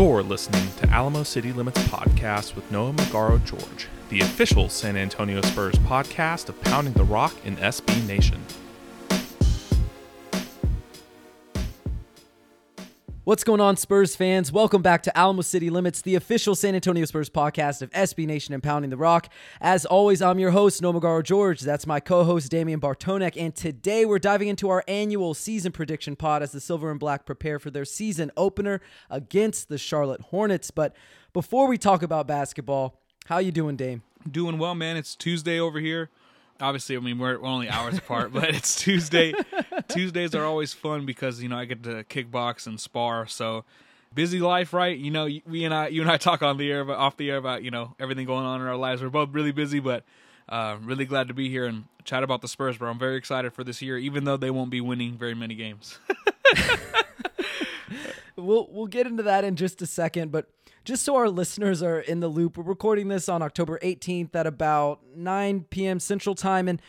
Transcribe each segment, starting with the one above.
You're listening to Alamo City Limits Podcast with Noah Magaro George, the official San Antonio Spurs podcast of Pounding the Rock in SB Nation. What's going on, Spurs fans? Welcome back to Alamo City Limits, the official San Antonio Spurs podcast of SB Nation and Pounding the Rock. As always, I'm your host, Noah Magaro George. That's my co host, Damien Bartonek. And today we're diving into our annual season prediction pod as the Silver and Black prepare for their season opener against the Charlotte Hornets. But before we talk about basketball, how you doing, Dame? Doing well, man. It's Tuesday over here obviously, I mean, we're, we're only hours apart, but it's Tuesday. Tuesdays are always fun because you know I get to kickbox and spar. So busy life, right? You know, we and I, you and I talk on the air, but off the air about you know everything going on in our lives. We're both really busy, but uh, really glad to be here and chat about the Spurs. Bro, I'm very excited for this year, even though they won't be winning very many games. we'll we'll get into that in just a second, but just so our listeners are in the loop, we're recording this on October 18th at about 9 p.m. Central Time. And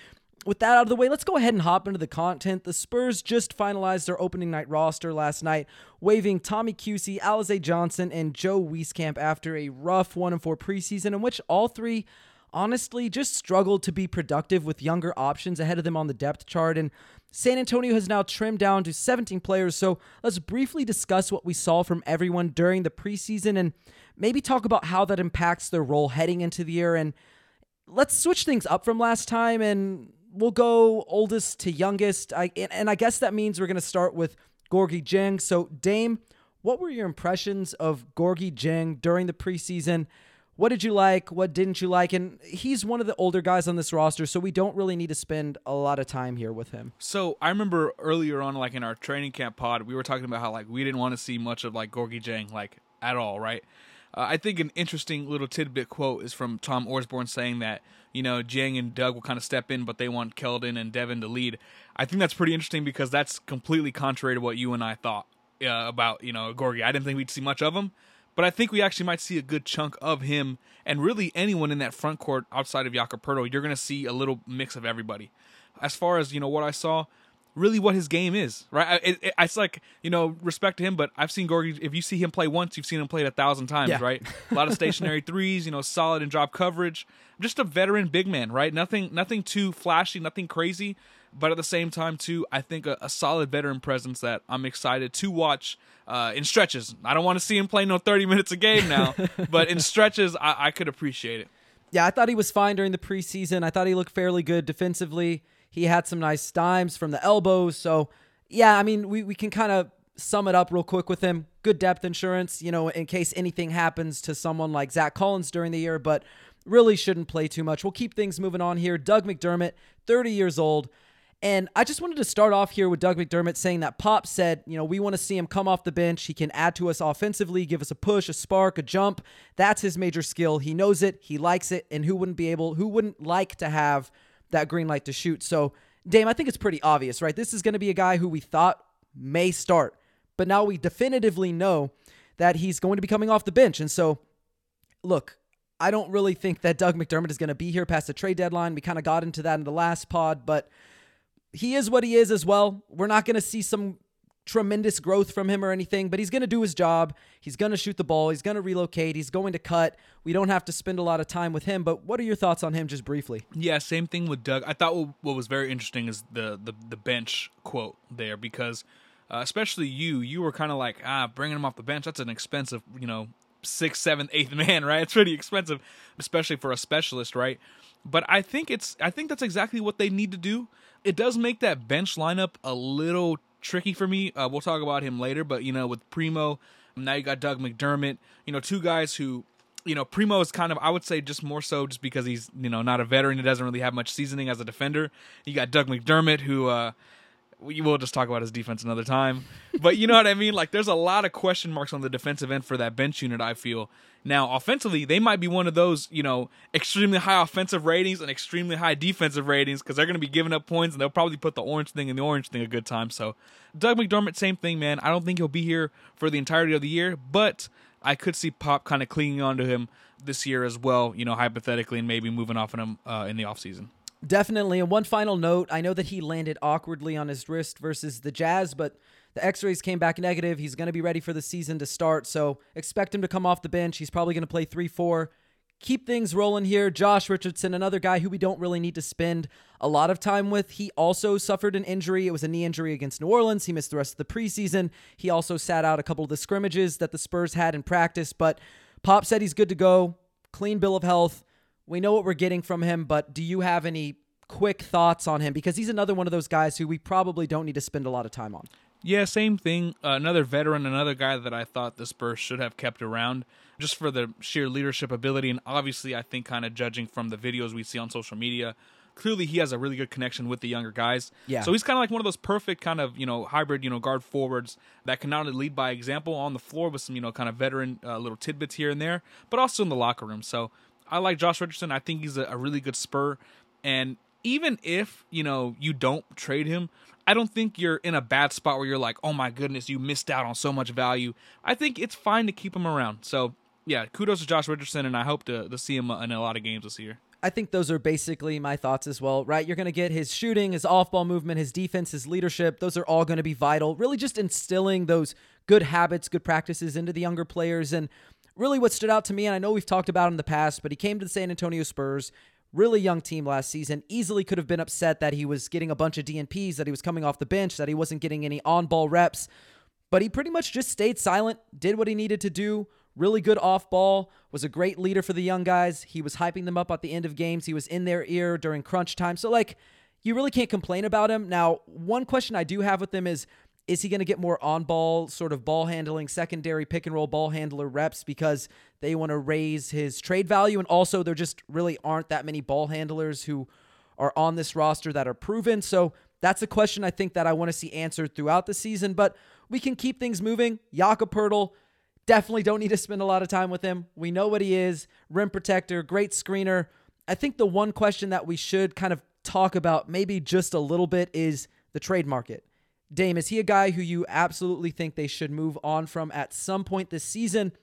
with that out of the way, let's go ahead and hop into the content. The Spurs just finalized their opening night roster last night, waiving Tommy Kuhse, Alize Johnson, and Joe Wieskamp after a rough 1 4 preseason in which all three honestly just struggled to be productive with younger options ahead of them on the depth chart. And San Antonio has now trimmed down to 17 players, so let's briefly discuss what we saw from everyone during the preseason and maybe talk about how that impacts their role heading into the year. And let's switch things up from last time and we'll go oldest to youngest. I, and I guess that means we're going to start with Gorgui Dieng. So, Dame, what were your impressions of Gorgui Dieng during the preseason? What did you like? What didn't you like? And he's one of the older guys on this roster, so we don't really need to spend a lot of time here with him. So I remember earlier on, like in our training camp pod, we were talking about how like we didn't want to see much of like Gorgui Dieng like at all, right? Uh, I think an interesting little tidbit quote is from Tom Orsborn saying that you know Dieng and Doug will kind of step in, but they want Keldon and Devin to lead. I think that's pretty interesting because that's completely contrary to what you and I thought uh, about you know Gorgui. I didn't think we'd see much of him. But I think we actually might see a good chunk of him and really anyone in that front court outside of Jakob. You're going to see a little mix of everybody. As far as, you know, what I saw, really what his game is, right? It, it, it's like, you know, respect to him, but I've seen Gorgui, if you see him play once, you've seen him play it a thousand times, yeah. right? A lot of stationary threes, you know, solid and drop coverage. Just a veteran big man, right? Nothing, nothing too flashy, nothing crazy, but at the same time, too, I think a, a solid veteran presence that I'm excited to watch uh, in stretches. I don't want to see him play no 30 minutes a game now, but in stretches, I, I could appreciate it. Yeah, I thought he was fine during the preseason. I thought he looked fairly good defensively. He had some nice dimes from the elbows. So, yeah, I mean, we, we can kind of sum it up real quick with him. Good depth insurance, you know, in case anything happens to someone like Zach Collins during the year, but really shouldn't play too much. We'll keep things moving on here. Doug McDermott, 30 years old. And I just wanted to start off here with Doug McDermott saying that Pop said, you know, we want to see him come off the bench. He can add to us offensively, give us a push, a spark, a jump. That's his major skill. He knows it, he likes it, and who wouldn't be able, who wouldn't like to have that green light to shoot? So, Dame, I think it's pretty obvious, right? This is going to be a guy who we thought may start, but now we definitively know that he's going to be coming off the bench. And so, look, I don't really think that Doug McDermott is going to be here past the trade deadline. We kind of got into that in the last pod, but he is what he is as well. We're not going to see some tremendous growth from him or anything, but he's going to do his job. He's going to shoot the ball. He's going to relocate. He's going to cut. We don't have to spend a lot of time with him, but what are your thoughts on him just briefly? Yeah, same thing with Doug. I thought what was very interesting is the the, the bench quote there because uh, especially you, you were kind of like, ah, bringing him off the bench, that's an expensive, you know, sixth, seventh, eighth man, right? It's pretty expensive, especially for a specialist, right? But I think it's I think that's exactly what they need to do. It does make that bench lineup a little tricky for me. Uh, we'll talk about him later, but you know, with Primo, now you got Doug McDermott, you know, two guys who you know, Primo is kind of, I would say, just more so just because he's, you know, not a veteran. He doesn't really have much seasoning as a defender. You got Doug McDermott, who, uh, we will just talk about his defense another time. But you know what I mean? Like, there's a lot of question marks on the defensive end for that bench unit, I feel. Now, offensively, they might be one of those, you know, extremely high offensive ratings and extremely high defensive ratings because they're going to be giving up points and they'll probably put the orange thing and the orange thing a good time. So, Doug McDermott, same thing, man. I don't think he'll be here for the entirety of the year, but I could see Pop kind of clinging on to him this year as well, you know, hypothetically, and maybe moving off him uh, in the offseason. Definitely. And one final note I know that he landed awkwardly on his wrist versus the Jazz, but the x rays came back negative. He's going to be ready for the season to start. So expect him to come off the bench. He's probably going to play 3 4. Keep things rolling here. Josh Richardson, another guy who we don't really need to spend a lot of time with. He also suffered an injury. It was a knee injury against New Orleans. He missed the rest of the preseason. He also sat out a couple of the scrimmages that the Spurs had in practice, but Pop said he's good to go. Clean bill of health. We know what we're getting from him, but do you have any quick thoughts on him? Because he's another one of those guys who we probably don't need to spend a lot of time on. Yeah, same thing. Uh, another veteran, another guy that I thought the Spurs should have kept around just for the sheer leadership ability. And obviously, I think kind of judging from the videos we see on social media, clearly he has a really good connection with the younger guys. Yeah. So he's kind of like one of those perfect kind of, you know, hybrid, you know, guard forwards that can not only lead by example on the floor with some, you know, kind of veteran uh, little tidbits here and there, but also in the locker room. So I like Josh Richardson. I think he's a, a really good spur. And even if, you know, you don't trade him, I don't think you're in a bad spot where you're like, oh my goodness, you missed out on so much value. I think it's fine to keep him around. So, yeah, kudos to Josh Richardson, and I hope to, to see him in a lot of games this year. I think those are basically my thoughts as well, right? You're going to get his shooting, his off ball movement, his defense, his leadership. Those are all going to be vital. Really just instilling those good habits, good practices into the younger players. And really what stood out to me, and I know we've talked about him in the past, but he came to the San Antonio Spurs, really young team last season. Easily could have been upset that he was getting a bunch of DNPs, that he was coming off the bench, that he wasn't getting any on ball reps. But he pretty much just stayed silent, did what he needed to do, really good off ball, was a great leader for the young guys. He was hyping them up at the end of games. He was in their ear during crunch time. So, like, you really can't complain about him. Now, one question I do have with him is is he going to get more on ball, sort of ball handling, secondary pick and roll ball handler reps because they want to raise his trade value? And also, there just really aren't that many ball handlers who are on this roster that are proven. So, that's a question I think that I want to see answered throughout the season. But we can keep things moving. Jakob Poeltl, Definitely don't need to spend a lot of time with him. We know what he is rim protector, great screener. I think the one question that we should kind of talk about, maybe just a little bit, is the trade market. Dame, is he a guy who you absolutely think they should move on from at some point this season?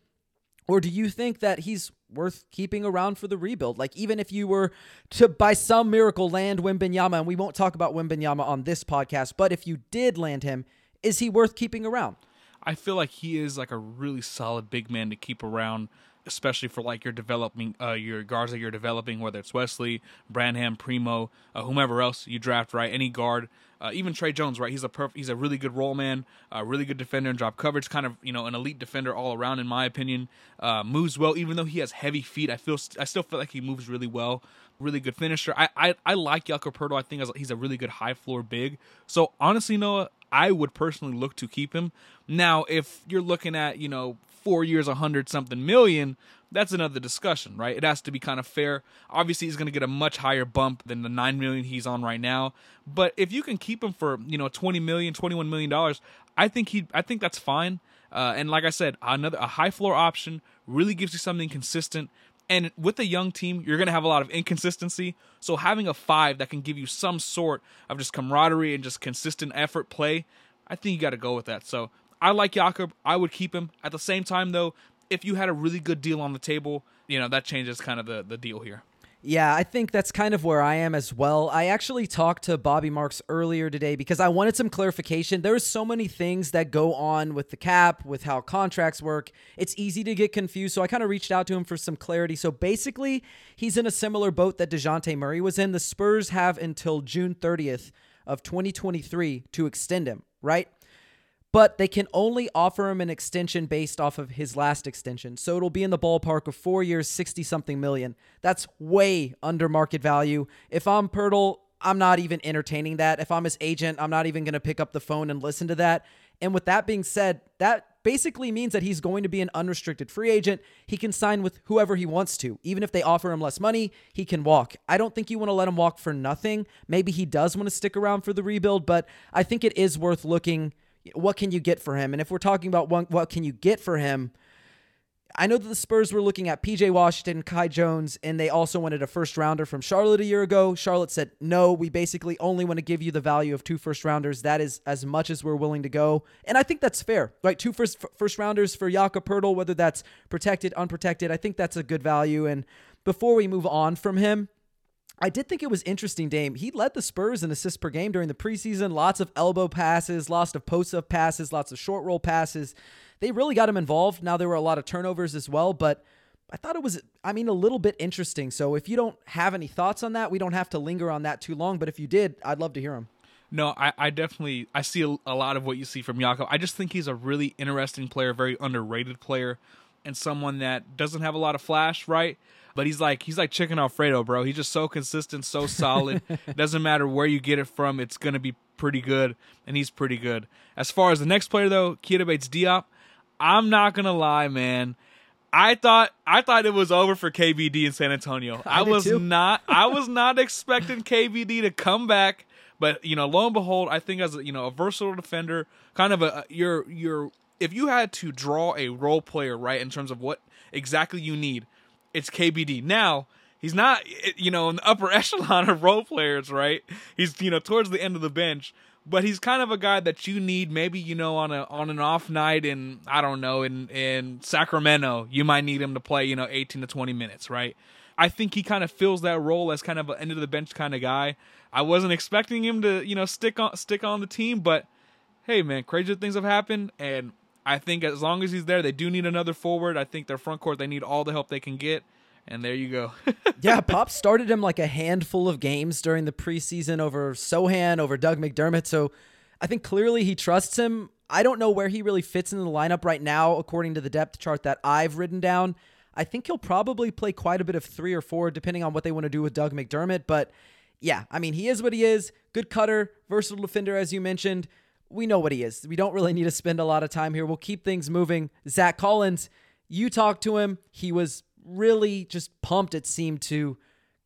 Or do you think that he's worth keeping around for the rebuild? Like, even if you were to, by some miracle, land Wembanyama, and we won't talk about Wembanyama on this podcast, but if you did land him, is he worth keeping around? I feel like he is like a really solid big man to keep around, especially for like your developing uh, your guards that you're developing, whether it's Wesley, Branham, Primo, uh, whomever else you draft, right? Any guard, uh, even Tre Jones, right? He's a perf- he's a really good roll man, a really good defender and drop coverage, kind of you know an elite defender all around in my opinion. Uh, moves well, even though he has heavy feet. I feel st- I still feel like he moves really well. Really good finisher. I I, I like Jakob Poeltl. I think he's a really good high floor big. So honestly, Noah, I would personally look to keep him. Now, if you're looking at, you know, four years, a hundred something million, that's another discussion, right? It has to be kind of fair. Obviously, he's going to get a much higher bump than the nine million he's on right now. But if you can keep him for, you know, 20 million, 21 million dollars, I think he, I think that's fine. Uh, and like I said, another a high floor option really gives you something consistent. And with a young team, you're going to have a lot of inconsistency. So having a five that can give you some sort of just camaraderie and just consistent effort play, I think you got to go with that. So I like Jakob. I would keep him. At the same time, though, if you had a really good deal on the table, you know, that changes kind of the, the deal here. Yeah, I think that's kind of where I am as well. I actually talked to Bobby Marks earlier today because I wanted some clarification. There's so many things that go on with the cap, with how contracts work. It's easy to get confused. So I kind of reached out to him for some clarity. So basically, he's in a similar boat that DeJounte Murray was in. The Spurs have until June 30th of 2023 to extend him, right? But they can only offer him an extension based off of his last extension. So it'll be in the ballpark of four years, 60 something million. That's way under market value. If I'm Poeltl, I'm not even entertaining that. If I'm his agent, I'm not even going to pick up the phone and listen to that. And with that being said, that basically means that he's going to be an unrestricted free agent. He can sign with whoever he wants to. Even if they offer him less money, he can walk. I don't think you want to let him walk for nothing. Maybe he does want to stick around for the rebuild, but I think it is worth looking what can you get for him? And if we're talking about what, what can you get for him, I know that the Spurs were looking at PJ Washington, Kai Jones, and they also wanted a first rounder from Charlotte a year ago. Charlotte said, no, we basically only want to give you the value of two first rounders. That is as much as we're willing to go. And I think that's fair, right? Two first, first rounders for Jakob Poeltl, whether that's protected, unprotected. I think that's a good value. And before we move on from him, I did think it was interesting, Dame. He led the Spurs in assists per game during the preseason. Lots of elbow passes, lots of post up passes, lots of short roll passes. They really got him involved. Now there were a lot of turnovers as well, but I thought it was, I mean, a little bit interesting. So if you don't have any thoughts on that, we don't have to linger on that too long. But if you did, I'd love to hear them. No, I, I definitely I see a, a lot of what you see from Jakob. I just think he's a really interesting player, very underrated player, and someone that doesn't have a lot of flash, right? But he's like he's like chicken Alfredo, bro. He's just so consistent, so solid. Doesn't matter where you get it from, it's gonna be pretty good, and he's pretty good. As far as the next player though, Keita Bates Diop, I'm not gonna lie, man. I thought I thought it was over for KBD in San Antonio. I, I was too. not I was not expecting KBD to come back, but you know, lo and behold, I think as a, you know a versatile defender, kind of a you're you're if you had to draw a role player right in terms of what exactly you need, it's KBD. Now, he's not, you know, in the upper echelon of role players, right? He's, you know, towards the end of the bench, but he's kind of a guy that you need maybe, you know, on a on an off night in I don't know, in in Sacramento, you might need him to play, you know, 18 to 20 minutes, right? I think he kind of fills that role as kind of an end of the bench kind of guy. I wasn't expecting him to, you know, stick on stick on the team, but hey man, crazy things have happened and I think as long as he's there, they do need another forward. I think their front court they need all the help they can get. And there you go. yeah, Pop started him like a handful of games during the preseason over Sochan, over Doug McDermott. So I think clearly he trusts him. I don't know where he really fits in the lineup right now, according to the depth chart that I've written down. I think he'll probably play quite a bit of three or four, depending on what they want to do with Doug McDermott. But yeah, I mean, he is what he is. Good cutter, versatile defender, as you mentioned we know what he is. We don't really need to spend a lot of time here. We'll keep things moving. Zach Collins, you talked to him. He was really just pumped, it seemed, to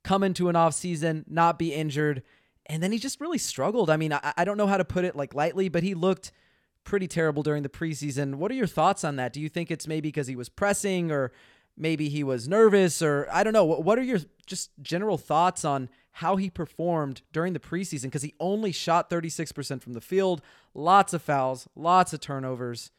come into an off season, not be injured. And then he just really struggled. I mean, I, I don't know how to put it like lightly, but he looked pretty terrible during the preseason. What are your thoughts on that? Do you think it's maybe because he was pressing or maybe he was nervous or I don't know. What, what are your just general thoughts on how he performed during the preseason because he only shot 36% from the field, lots of fouls, lots of turnovers.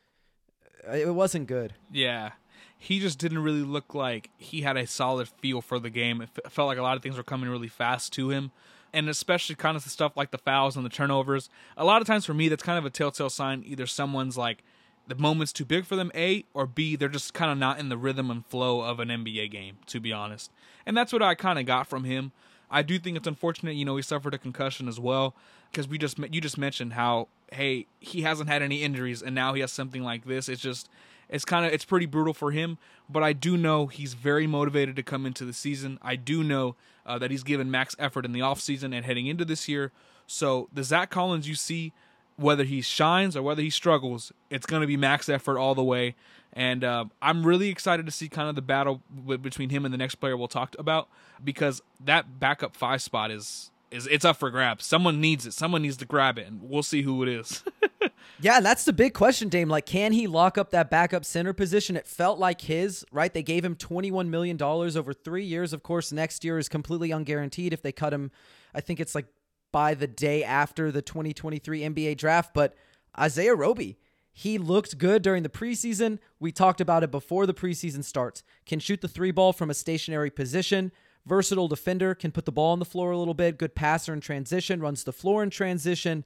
Uh, it wasn't good. Yeah. He just didn't really look like he had a solid feel for the game. It felt like a lot of things were coming really fast to him. And especially kind of the stuff like the fouls and the turnovers. A lot of times for me, that's kind of a telltale sign either someone's like the moment's too big for them, A, or B, they're just kind of not in the rhythm and flow of an NBA game, to be honest. And that's what I kind of got from him. I do think it's unfortunate, you know, he suffered a concussion as well because we just you just mentioned how hey he hasn't had any injuries and now he has something like this. It's just it's kind of it's pretty brutal for him. But I do know he's very motivated to come into the season. I do know uh, that he's given max effort in the off season and heading into this year. So the Zach Collins you see, whether he shines or whether he struggles, it's going to be max effort all the way. And uh, I'm really excited to see kind of the battle w- between him and the next player we'll talk about because that backup five spot is is it's up for grabs. Someone needs it. Someone needs to grab it, and we'll see who it is. yeah, that's the big question, Dame. Like, can he lock up that backup center position? It felt like his, right? They gave him $21 million over three years. Of course, next year is completely unguaranteed if they cut him. I think it's like by the day after the 2023 NBA draft. But Isaiah Roby, he looked good during the preseason. We talked about it before the preseason starts. Can shoot the three ball from a stationary position. Versatile defender, can put the ball on the floor a little bit. Good passer in transition, runs the floor in transition.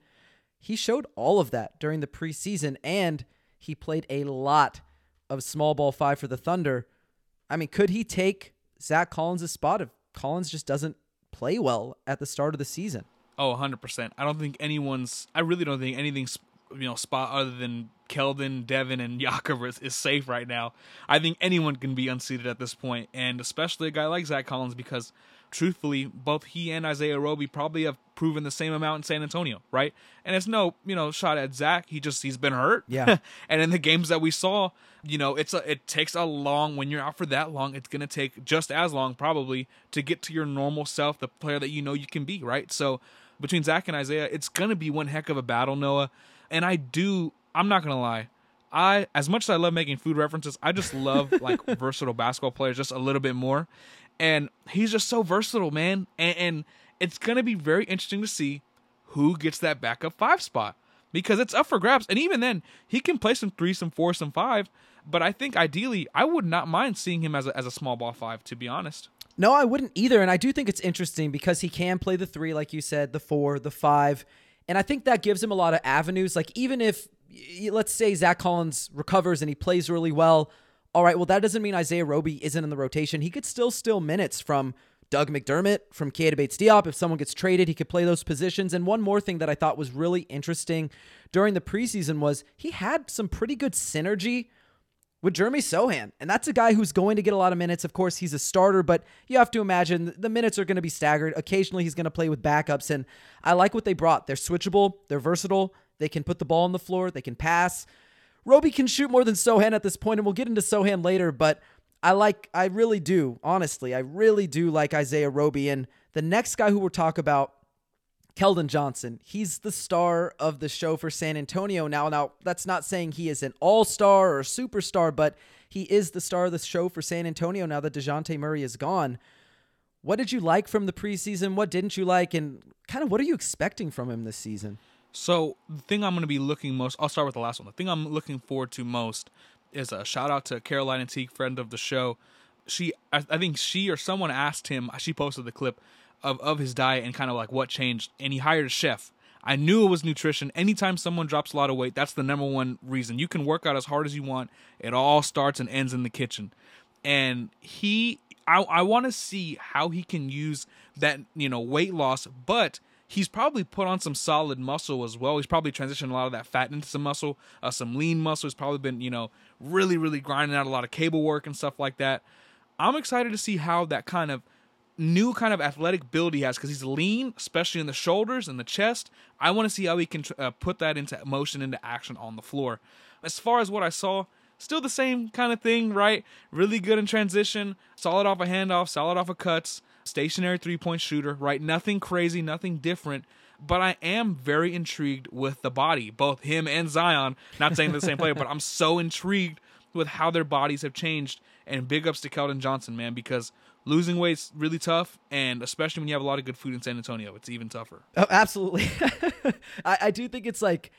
He showed all of that during the preseason, and he played a lot of small ball five for the Thunder. I mean, could he take Zach Collins' spot if Collins just doesn't play well at the start of the season? Oh, 100%. I don't think anyone's, I really don't think anything's you know spot other than Keldon, Devin, and Jakob is, is safe right now. I think anyone can be unseated at this point, and especially a guy like Zach Collins because truthfully, both he and Isaiah Roby probably have proven the same amount in San Antonio, right? And it's no, you know, shot at Zach. He just he's been hurt. Yeah. and in the games that we saw, you know, it's a, it takes a long when you're out for that long. It's gonna take just as long probably to get to your normal self, the player that you know you can be, right? So between Zach and Isaiah, it's gonna be one heck of a battle, Noah. And I do, I'm not gonna lie. I, as much as I love making food references, I just love like versatile basketball players just a little bit more and he's just so versatile, man. And, and it's gonna be very interesting to see who gets that backup five spot because it's up for grabs. And even then, he can play some three, some four, some five. But I think ideally, I would not mind seeing him as a, as a small ball five, to be honest. No, I wouldn't either. And I do think it's interesting because he can play the three, like you said, the four, the five. And I think that gives him a lot of avenues. Like, even if, let's say, Zach Collins recovers and he plays really well, all right, well, that doesn't mean Isaiah Roby isn't in the rotation. He could still steal minutes from Doug McDermott, from Keita Bates Diop. If someone gets traded, he could play those positions. And one more thing that I thought was really interesting during the preseason was he had some pretty good synergy with Jeremy Sochan. And that's a guy who's going to get a lot of minutes. Of course, he's a starter, but you have to imagine the minutes are going to be staggered. Occasionally, he's going to play with backups. And I like what they brought. They're switchable, they're versatile, they can put the ball on the floor, they can pass. Roby can shoot more than Sochan at this point, and we'll get into Sochan later, but I like, I really do, honestly, I really do like Isaiah Roby. And the next guy who we'll talk about, Keldon Johnson. He's the star of the show for San Antonio now. Now, that's not saying he is an all star or superstar, but he is the star of the show for San Antonio now that DeJounte Murray is gone. What did you like from the preseason? What didn't you like? And kind of what are you expecting from him this season? So the thing I'm going to be looking most, I'll start with the last one. The thing I'm looking forward to most is a shout out to Caroline Antique, friend of the show. She, I think she or someone asked him. She posted the clip of of his diet and kind of like what changed, and he hired a chef. I knew it was nutrition. Anytime someone drops a lot of weight, that's the number one reason. You can work out as hard as you want. It all starts and ends in the kitchen. And he I I want to see how he can use that, you know, weight loss, but he's probably put on some solid muscle as well. He's probably transitioned a lot of that fat into some muscle, uh, some lean muscle. He's probably been, you know, really, really grinding out a lot of cable work and stuff like that. I'm excited to see how that kind of new kind of athletic build he has because he's lean, especially in the shoulders and the chest. I want to see how he can uh, put that into motion, into action on the floor. As far as what I saw, still the same kind of thing, right? Really good in transition, solid off a of handoff, solid off of cuts stationary three point shooter, right? Nothing crazy, nothing different. But I am very intrigued with the body, both him and Zion. Not saying the same player, but I'm so intrigued with how their bodies have changed. And big ups to Keldon Johnson, man, because losing weight's really tough, and especially when you have a lot of good food in San Antonio, it's even tougher. Oh, absolutely. I, I do think it's like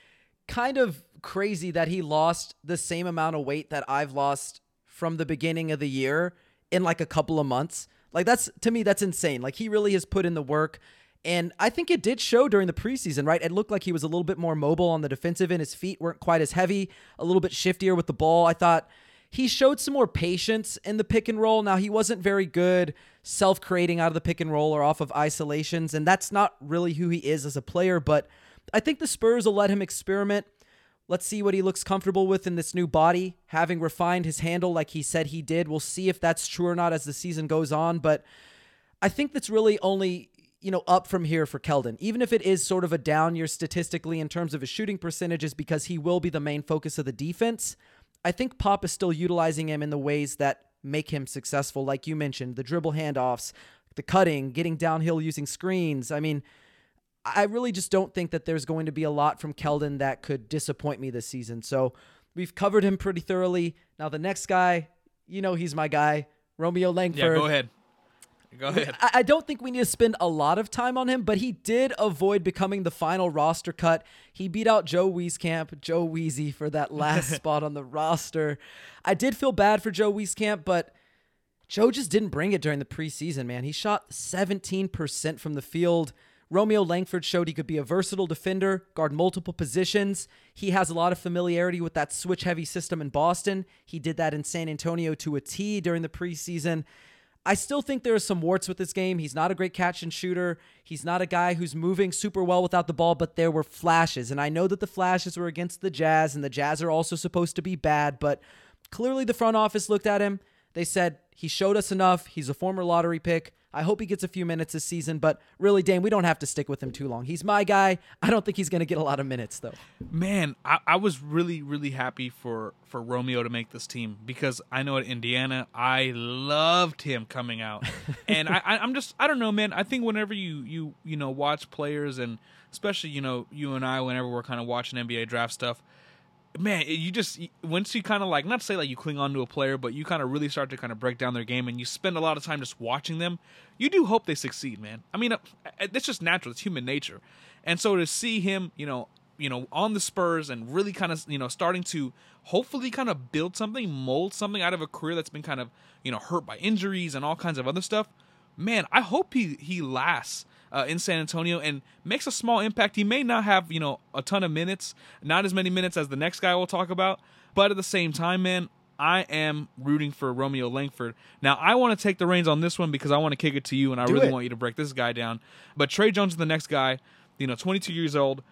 kind of crazy that he lost the same amount of weight that I've lost from the beginning of the year in like a couple of months. Like that's to me that's insane. Like he really has put in the work. And I think it did show during the preseason, right? It looked like he was a little bit more mobile on the defensive end. His feet weren't quite as heavy, a little bit shiftier with the ball. I thought he showed some more patience in the pick and roll. Now, he wasn't very good self creating out of the pick and roll or off of isolations, and that's not really who he is as a player. But I think the Spurs will let him experiment. Let's see what he looks comfortable with in this new body, having refined his handle like he said he did. We'll see if that's true or not as the season goes on. But I think that's really only, you know, up from here for Keldon. Even if it is sort of a down year statistically in terms of his shooting percentages, because he will be the main focus of the defense, I think Pop is still utilizing him in the ways that make him successful. Like you mentioned, the dribble handoffs, the cutting, getting downhill using screens. I mean, I really just don't think that there's going to be a lot from Keldon that could disappoint me this season. So we've covered him pretty thoroughly. Now the next guy, you know, he's my guy, Romeo Langford. Yeah, go ahead. Go ahead. I don't think we need to spend a lot of time on him, but he did avoid becoming the final roster cut. He beat out Joe Wieskamp, Joe Weezy for that last spot on the roster. I did feel bad for Joe Wieskamp, but Joe just didn't bring it during the preseason, man. He shot 17% from the field. Romeo Langford showed he could be a versatile defender, guard multiple positions. He has a lot of familiarity with that switch heavy system in Boston. He did that in San Antonio to a T during the preseason. I still think there are some warts with this game. He's not a great catch and shooter. He's not a guy who's moving super well without the ball, but there were flashes. And I know that the flashes were against the Jazz, and the Jazz are also supposed to be bad, but clearly the front office looked at him. They said, he showed us enough. He's a former lottery pick. I hope he gets a few minutes this season, but really, Dane, we don't have to stick with him too long. He's my guy. I don't think he's going to get a lot of minutes, though. Man, I, I, was really, really happy for for Romeo to make this team because I know at Indiana, I loved him coming out, and I, I, I'm just, I don't know, man. I think whenever you you you know watch players and especially you know you and I, whenever we're kind of watching NBA draft stuff man, you just once you kind of like not to say like you cling on to a player, but you kind of really start to kind of break down their game, and you spend a lot of time just watching them. You do hope they succeed, man. I mean, uh, it's just natural; it's human nature. And so to see him, you know, you know, on the Spurs and really kind of you know starting to hopefully kind of build something, mold something out of a career that's been kind of you know hurt by injuries and all kinds of other stuff. Man, I hope he he lasts uh, in San Antonio and makes a small impact. He may not have, you know, a ton of minutes, not as many minutes as the next guy we'll talk about, but at the same time, man, I am rooting for Romeo Langford. Now, I want to take the reins on this one because I want to kick it to you and I Do really it. want you to break this guy down. But Tre Jones is the next guy, you know, 22 years old.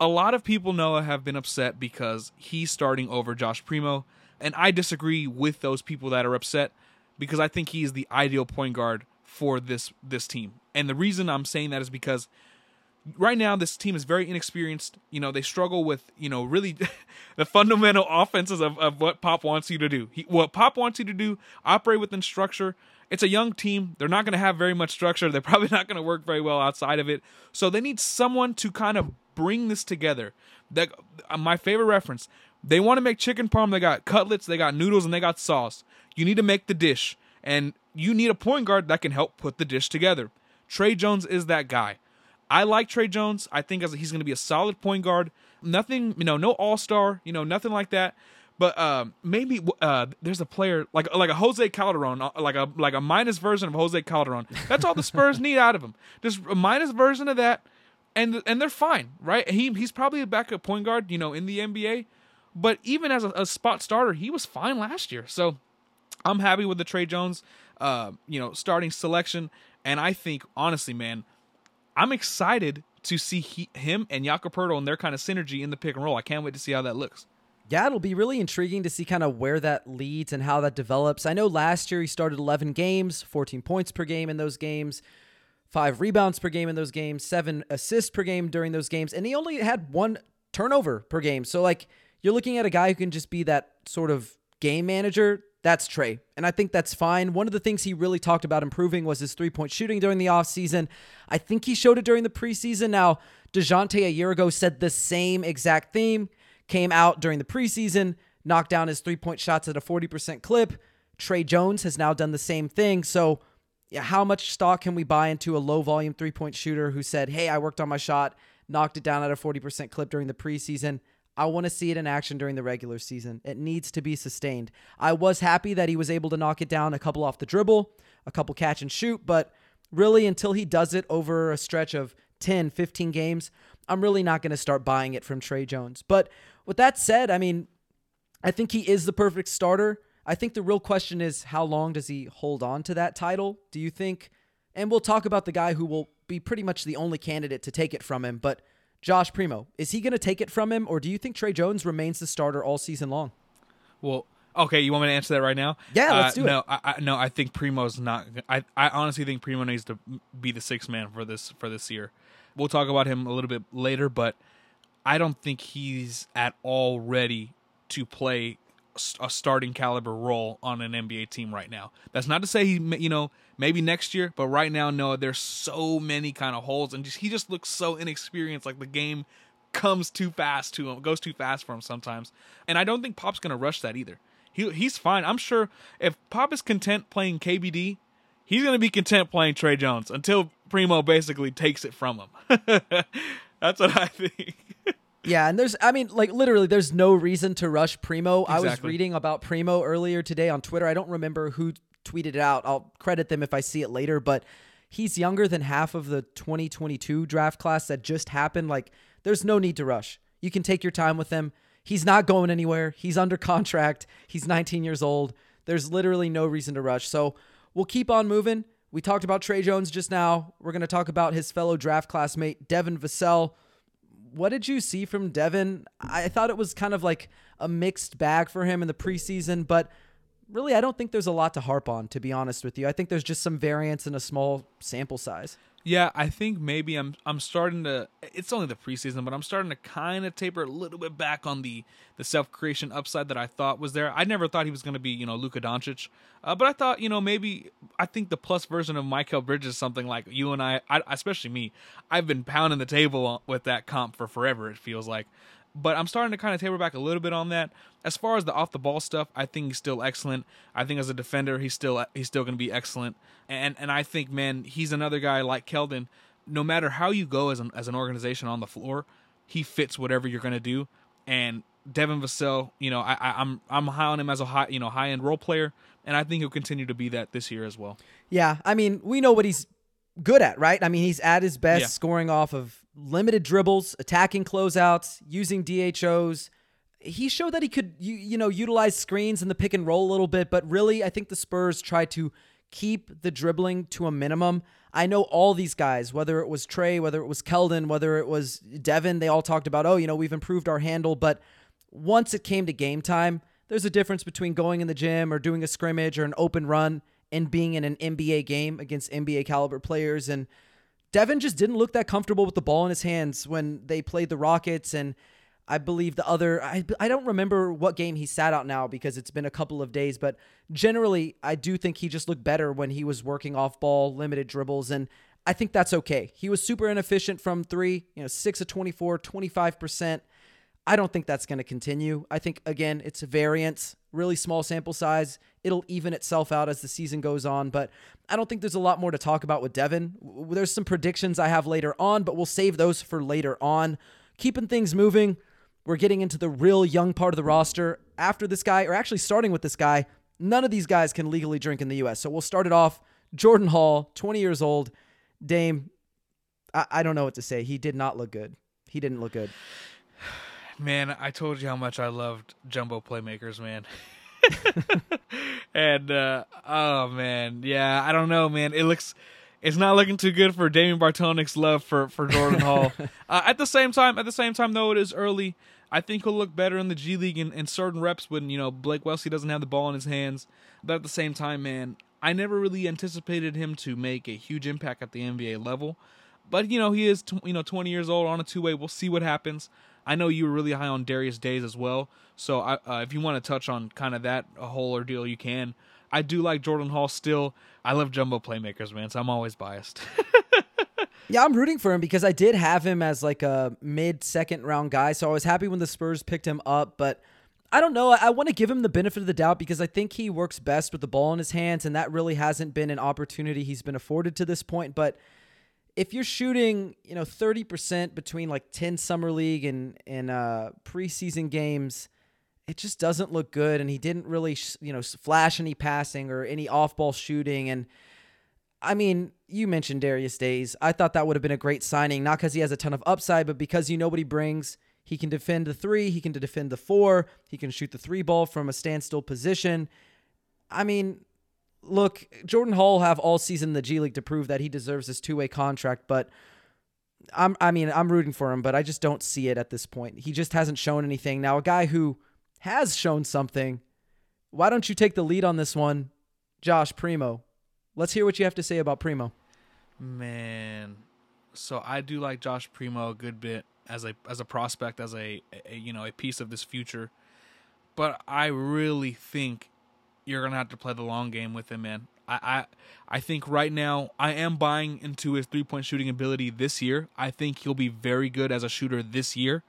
A lot of people, Noah, have been upset because he's starting over Josh Primo. And I disagree with those people that are upset because I think he is the ideal point guard for this this team. And the reason I'm saying that is because right now this team is very inexperienced. You know, they struggle with, you know, really the fundamental offenses of, of what Pop wants you to do. He, what Pop wants you to do, operate within structure. It's a young team. They're not going to have very much structure. They're probably not going to work very well outside of it. So they need someone to kind of bring this together. That uh, my favorite reference. They want to make chicken parm. They got cutlets, they got noodles, and they got sauce. You need to make the dish, and you need a point guard that can help put the dish together. Tre Jones is that guy. I like Tre Jones. I think as he's going to be a solid point guard. Nothing, you know, no all star, you know, nothing like that. But uh, maybe uh, there's a player like like a Jose Calderon, uh, like a like a minus version of Jose Calderon. That's all the Spurs need out of him. Just a minus version of that, and and they're fine, right? He he's probably a backup point guard, you know, in the NBA. But even as a, a spot starter, he was fine last year. So I'm happy with the Tre Jones, uh, you know, starting selection. And I think, honestly, man, I'm excited to see he, him and Jakob and their kind of synergy in the pick and roll. I can't wait to see how that looks. Yeah, it'll be really intriguing to see kind of where that leads and how that develops. I know last year he started 11 games, 14 points per game in those games, five rebounds per game in those games, seven assists per game during those games, and he only had one turnover per game. So, like, you're looking at a guy who can just be that sort of game manager. That's Tre. And I think that's fine. One of the things he really talked about improving was his three point shooting during the offseason. I think he showed it during the preseason. Now, DeJounte a year ago said the same exact theme, came out during the preseason, knocked down his three point shots at a 40% clip. Tre Jones has now done the same thing. So, yeah, how much stock can we buy into a low volume three point shooter who said, Hey, I worked on my shot, knocked it down at a 40% clip during the preseason? I want to see it in action during the regular season. It needs to be sustained. I was happy that he was able to knock it down a couple off the dribble, a couple catch and shoot, but really until he does it over a stretch of 10, 15 games, I'm really not going to start buying it from Tre Jones. But with that said, I mean, I think he is the perfect starter. I think the real question is how long does he hold on to that title? Do you think? And we'll talk about the guy who will be pretty much the only candidate to take it from him, but Josh Primo, is he going to take it from him, or do you think Tre Jones remains the starter all season long? Well, okay, you want me to answer that right now? Yeah, let's uh, do no, it. I, I, no, I think Primo's not. I, I honestly think Primo needs to be the sixth man for this for this year. We'll talk about him a little bit later, but I don't think he's at all ready to play a starting caliber role on an NBA team right now. That's not to say he, you know, maybe next year, but right now, no, there's so many kind of holes, and just, he just looks so inexperienced. Like the game comes too fast to him, goes too fast for him sometimes, and I don't think Pop's gonna rush that either. He he's fine. I'm sure if Pop is content playing KBD, he's gonna be content playing Tre Jones until Primo basically takes it from him. That's what I think. Yeah, and there's, I mean, like literally, there's no reason to rush Primo. I was reading about Primo earlier today on Twitter. I don't remember who tweeted it out. I'll credit them if I see it later, but he's younger than half of the 2022 draft class that just happened. Like, there's no need to rush. You can take your time with him. He's not going anywhere. He's under contract. He's 19 years old. There's literally no reason to rush. So, we'll keep on moving. We talked about Tre Jones just now. We're going to talk about his fellow draft classmate, Devin Vassell. What did you see from Devin? I thought it was kind of like a mixed bag for him in the preseason, but really, I don't think there's a lot to harp on, to be honest with you. I think there's just some variance in a small sample size. Yeah, I think maybe I'm I'm starting to. It's only the preseason, but I'm starting to kind of taper a little bit back on the the self creation upside that I thought was there. I never thought he was going to be you know Luka Doncic, uh, but I thought you know maybe I think the plus version of Mikal Bridges something like you and I, I, especially me. I've been pounding the table with that comp for forever. It feels like but I'm starting to kind of taper back a little bit on that. As far as the off the ball stuff, I think he's still excellent. I think as a defender, he's still he's still going to be excellent. And and I think man, he's another guy like Keldon. No matter how you go as an as an organization on the floor, he fits whatever you're going to do. And Devin Vassell, you know, I, I'm I'm high on him as a high you know high end role player, and I think he'll continue to be that this year as well. Yeah, I mean, we know what he's good at, right? I mean, he's at his best yeah. scoring off of limited dribbles, attacking closeouts, using DHOs. He showed that he could, you, you know, utilize screens in the pick and roll a little bit, but really, I think the Spurs tried to keep the dribbling to a minimum. I know all these guys, whether it was Tre, whether it was Keldon, whether it was Devin, they all talked about, oh, you know, we've improved our handle. But once it came to game time, there's a difference between going in the gym or doing a scrimmage or an open run and being in an NBA game against NBA caliber players. And Devin just didn't look that comfortable with the ball in his hands when they played the Rockets. And I believe the other, I, I don't remember what game he sat out now because it's been a couple of days, but generally, I do think he just looked better when he was working off ball, limited dribbles. And I think that's okay. He was super inefficient from three, you know, six of 24, 25%. I don't think that's going to continue. I think, again, it's a variance, really small sample size. It'll even itself out as the season goes on, but I don't think there's a lot more to talk about with Devin. There's some predictions I have later on, but we'll save those for later on. Keeping things moving, we're getting into the real young part of the roster. After this guy, or actually starting with this guy, none of these guys can legally drink in the U.S. So we'll start it off. Jordan Hall, 20 years old. Dame, I, I don't know what to say. He did not look good. He didn't look good. Man, I told you how much I loved jumbo playmakers, man. and uh, oh man, yeah, I don't know, man. It looks it's not looking too good for Damien Bartonek's love for for Jordan Hall. Uh, at the same time, at the same time, though, it is early. I think he'll look better in the G League in, in certain reps when you know Blake Wesley doesn't have the ball in his hands. But at the same time, man, I never really anticipated him to make a huge impact at the NBA level. But you know, he is t- you know 20 years old on a two way. We'll see what happens. I know you were really high on Darius Days as well. So I, uh, if you want to touch on kind of that whole ordeal, you can. I do like Jordan Hall still. I love jumbo playmakers, man. So I'm always biased. yeah, I'm rooting for him because I did have him as like a mid second round guy. So I was happy when the Spurs picked him up, but. I don't know. I, I want to give him the benefit of the doubt because I think he works best with the ball in his hands, and that really hasn't been an opportunity he's been afforded to this point. But if you're shooting, you know, 30% between like 10 summer league and and uh preseason games, it just doesn't look good and he didn't really, you know, flash any passing or any off-ball shooting and I mean, you mentioned Darius Days. I thought that would have been a great signing, not because he has a ton of upside, but because you know what he brings. He can defend the three, he can defend the four, he can shoot the three ball from a standstill position. I mean, look, Jordan Hall have all season in the G League to prove that he deserves this two way contract, but I'm I mean, I'm rooting for him, but I just don't see it at this point. He just hasn't shown anything. Now, a guy who has shown something, why don't you take the lead on this one, Josh Primo? Let's hear what you have to say about Primo. Man, so I do like Josh Primo a good bit as a as a prospect, as a, a you know a piece of this future, but I really think you're gonna have to play the long game with him, man. I, I I think right now I am buying into his three point shooting ability this year. I think he'll be very good as a shooter this year,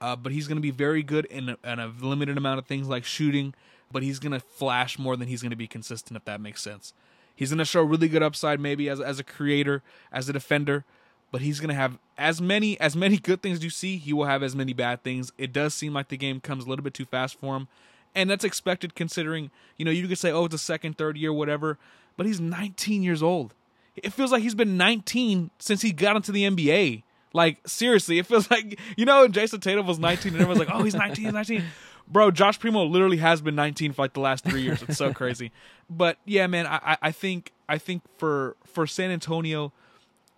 uh, but he's going to be very good in a, in a limited amount of things like shooting. But he's going to flash more than he's going to be consistent, if that makes sense. He's going to show really good upside, maybe as as a creator, as a defender, but he's going to have as many as many good things you see. He will have as many bad things. It does seem like the game comes a little bit too fast for him and that's expected considering you know you could say oh it's a second third year whatever but he's 19 years old it feels like he's been 19 since he got into the nba like seriously it feels like you know jayson tatum was 19 and everyone's like oh he's 19 he's 19 bro, Josh Primo literally has been 19 for like the last three years. It's so crazy. But yeah, man, I, I think I think for for San Antonio,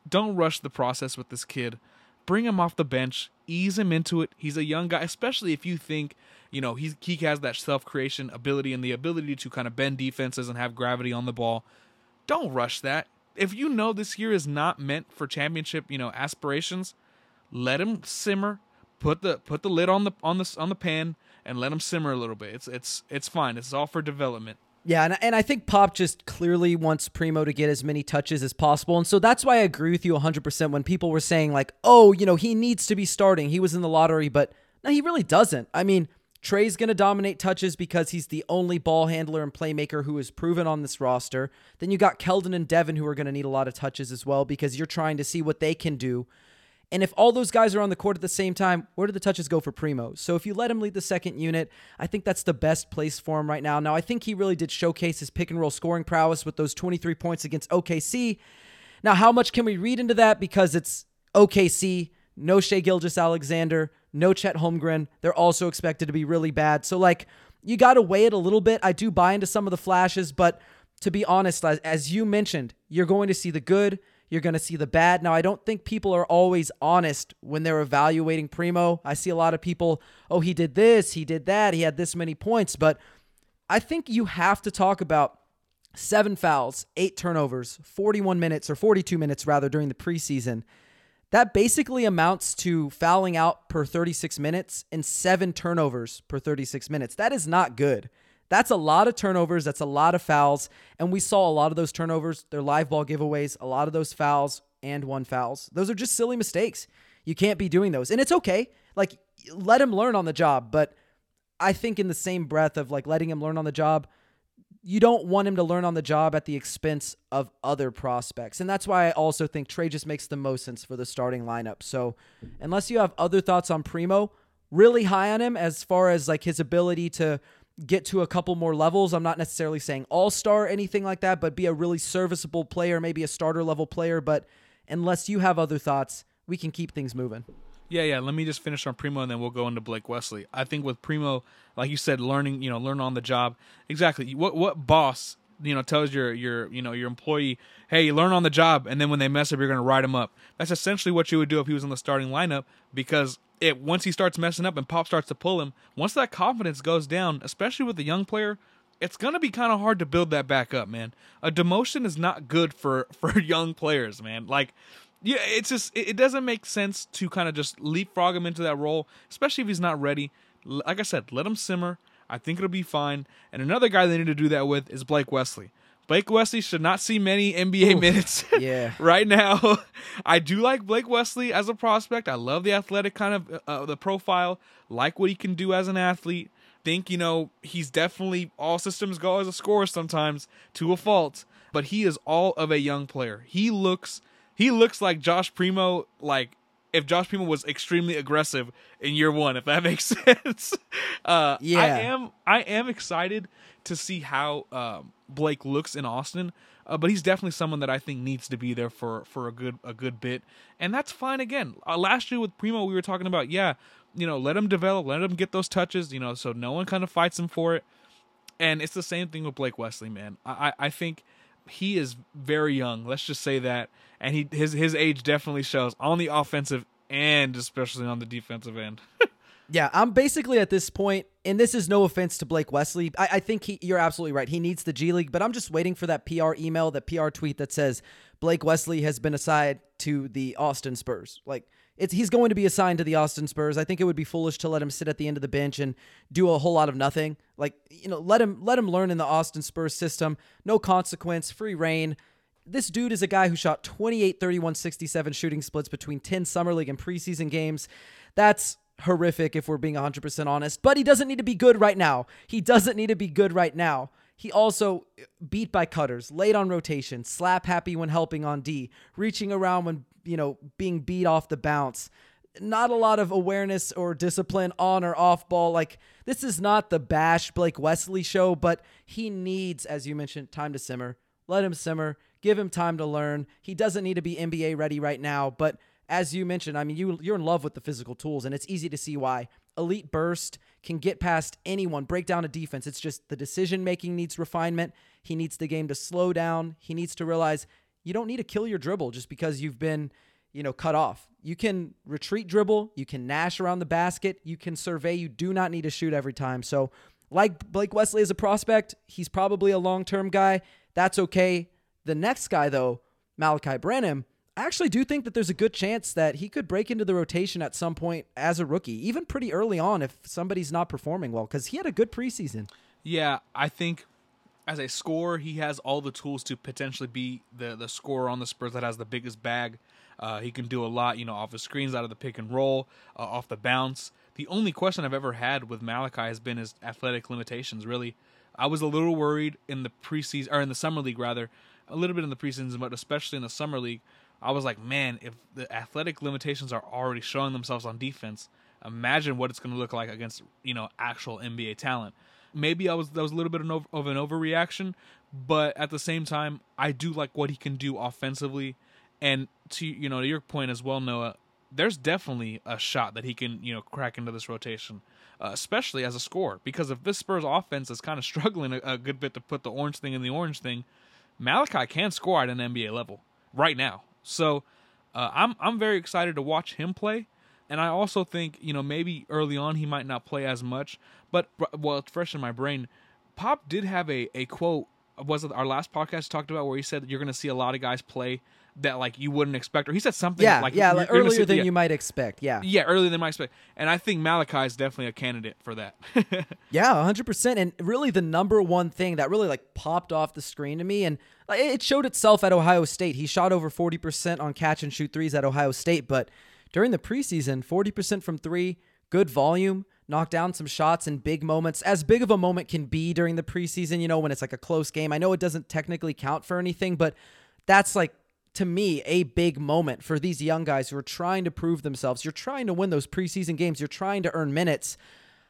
don't rush the process with this kid. Bring him off the bench, ease him into it. He's a young guy, especially if you think you know he's he has that self creation ability and the ability to kind of bend defenses and have gravity on the ball. Don't rush that. If you know this year is not meant for championship, you know aspirations, let him simmer. Put the put the lid on the on the on the pan and let him simmer a little bit. It's it's it's fine. It's all for development. Yeah, and, and I think Pop just clearly wants Primo to get as many touches as possible. And so that's why I agree with you 100% when people were saying, like, oh, you know, he needs to be starting. He was in the lottery, but no, he really doesn't. I mean, Tre's going to dominate touches because he's the only ball handler and playmaker who is proven on this roster. Then you got Keldon and Devin who are going to need a lot of touches as well because you're trying to see what they can do. And if all those guys are on the court at the same time, where do the touches go for Primo? So if you let him lead the second unit, I think that's the best place for him right now. Now, I think he really did showcase his pick and roll scoring prowess with those 23 points against OKC. Now, how much can we read into that? Because it's OKC, no Shai Gilgeous-Alexander, no Chet Holmgren. They're also expected to be really bad. So, like, you got to weigh it a little bit. I do buy into some of the flashes, but to be honest, as, as you mentioned, you're going to see the good you're going to see the bad. Now, I don't think people are always honest when they're evaluating Primo. I see a lot of people, oh, he did this, he did that, he had this many points. But I think you have to talk about seven fouls, eight turnovers, 41 minutes or 42 minutes rather during the preseason. That basically amounts to fouling out per 36 minutes and seven turnovers per 36 minutes. That is not good. That's a lot of turnovers. That's a lot of fouls. And we saw a lot of those turnovers. They're live ball giveaways, a lot of those fouls and one fouls. Those are just silly mistakes. You can't be doing those. And it's okay. Like, let him learn on the job. But I think, in the same breath of like letting him learn on the job, you don't want him to learn on the job at the expense of other prospects. And that's why I also think Tre just makes the most sense for the starting lineup. So, unless you have other thoughts on Primo, really high on him as far as like his ability to get to a couple more levels. I'm not necessarily saying all star, anything like that, but be a really serviceable player, maybe a starter level player. But unless you have other thoughts, we can keep things moving. Yeah, yeah. Let me just finish on Primo, and then we'll go into Blake Wesley. I think with Primo, like you said, learning, you know, learn on the job. Exactly. What what boss, you know, tells your your you know your employee, hey, learn on the job, and then when they mess up, you're going to write them up. That's essentially what you would do if he was in the starting lineup, because it once he starts messing up and Pop starts to pull him, once that confidence goes down, especially with a young player, it's gonna be kind of hard to build that back up, man. A demotion is not good for for young players, man. Like, yeah, it's just it, doesn't make sense to kind of just leapfrog him into that role, especially if he's not ready. Like I said, let him simmer. I think it'll be fine. And another guy they need to do that with is Blake Wesley. Blake Wesley should not see many NBA Ooh, minutes yeah. right now. I do like Blake Wesley as a prospect. I love the athletic kind of uh, uh, the profile, like what he can do as an athlete. Think, you know, he's definitely all systems go as a scorer sometimes to a fault, but he is all of a young player. He looks he looks like Josh Primo like if Josh Primo was extremely aggressive in year one, if that makes sense. Uh, yeah, I am. I am excited to see how um, Blake looks in Austin. Uh, but he's definitely someone that I think needs to be there for for a good a good bit, and that's fine. Again, uh, last year with Primo, we were talking about yeah, you know, let him develop, let him get those touches, you know, so no one kind of fights him for it. And it's the same thing with Blake Wesley, man. I I think he is very young. Let's just say that, and he his his age definitely shows on the offensive and especially on the defensive end. Yeah, I'm basically at this point, and this is no offense to Blake Wesley. I, I, think he, you're absolutely right. He needs the G League, but I'm just waiting for that PR email, that PR tweet that says Blake Wesley has been assigned to the Austin Spurs. Like, it's he's going to be assigned to the Austin Spurs. I think it would be foolish to let him sit at the end of the bench and do a whole lot of nothing. Like, you know, let him let him learn in the Austin Spurs system. No consequence, free reign. This dude is a guy who shot 28, 31, 67 shooting splits between 10 summer league and preseason games. That's horrific if we're being 100% honest, but he doesn't need to be good right now. He doesn't need to be good right now. He also uh, beat by cutters, late on rotation, slap happy when helping on D, reaching around when, you know, being beat off the bounce. Not a lot of awareness or discipline on or off ball. Like, this is not the bash Blake Wesley show, but he needs, as you mentioned, time to simmer. Let him simmer. Give him time to learn. He doesn't need to be NBA ready right now, but as you mentioned, I mean, you you're in love with the physical tools, and it's easy to see why elite burst, can get past anyone, break down a defense. It's just the decision making needs refinement. He needs the game to slow down. He needs to realize you don't need to kill your dribble just because you've been, you know, cut off. You can retreat dribble, you can nash around the basket, you can survey. You do not need to shoot every time. So, like Blake Wesley is a prospect, he's probably a long term guy. That's okay. The next guy, though, Malachi Branham, I actually do think that there's a good chance that he could break into the rotation at some point as a rookie, even pretty early on if somebody's not performing well, because he had a good preseason. Yeah, I think as a scorer, he has all the tools to potentially be the the scorer on the Spurs that has the biggest bag. Uh, he can do a lot, you know, off the screens, out of the pick and roll, uh, off the bounce. The only question I've ever had with Malachi has been his athletic limitations. Really, I was a little worried in the preseason or in the summer league rather, a little bit in the preseason, but especially in the summer league I was like, man, if the athletic limitations are already showing themselves on defense, imagine what it's going to look like against you know actual NBA talent. Maybe I was that was a little bit of an overreaction, but at the same time, I do like what he can do offensively. And to you know to your point as well, Noah, there's definitely a shot that he can you know crack into this rotation, uh, especially as a scorer. Because if this Spurs offense is kind of struggling a, a good bit to put the orange thing in the orange thing, Malachi can score at an NBA level right now. So uh, I'm I'm very excited to watch him play, and I also think you know maybe early on he might not play as much, but well it's fresh in my brain. Pop did have a a quote was it our last podcast talked about where he said you're going to see a lot of guys play that like you wouldn't expect, or he said something yeah, like yeah, like earlier see, than yeah. you might expect. Yeah, yeah, earlier than might expect, and I think Malachi is definitely a candidate for that. yeah, 100. percent And really, the number one thing that really like popped off the screen to me, and it showed itself at Ohio State. He shot over 40 percent on catch and shoot threes at Ohio State, but during the preseason, 40 percent from three, good volume knock down some shots in big moments, as big of a moment can be during the preseason, you know, when it's like a close game. I know it doesn't technically count for anything, but that's like to me a big moment for these young guys who are trying to prove themselves. You're trying to win those preseason games. You're trying to earn minutes.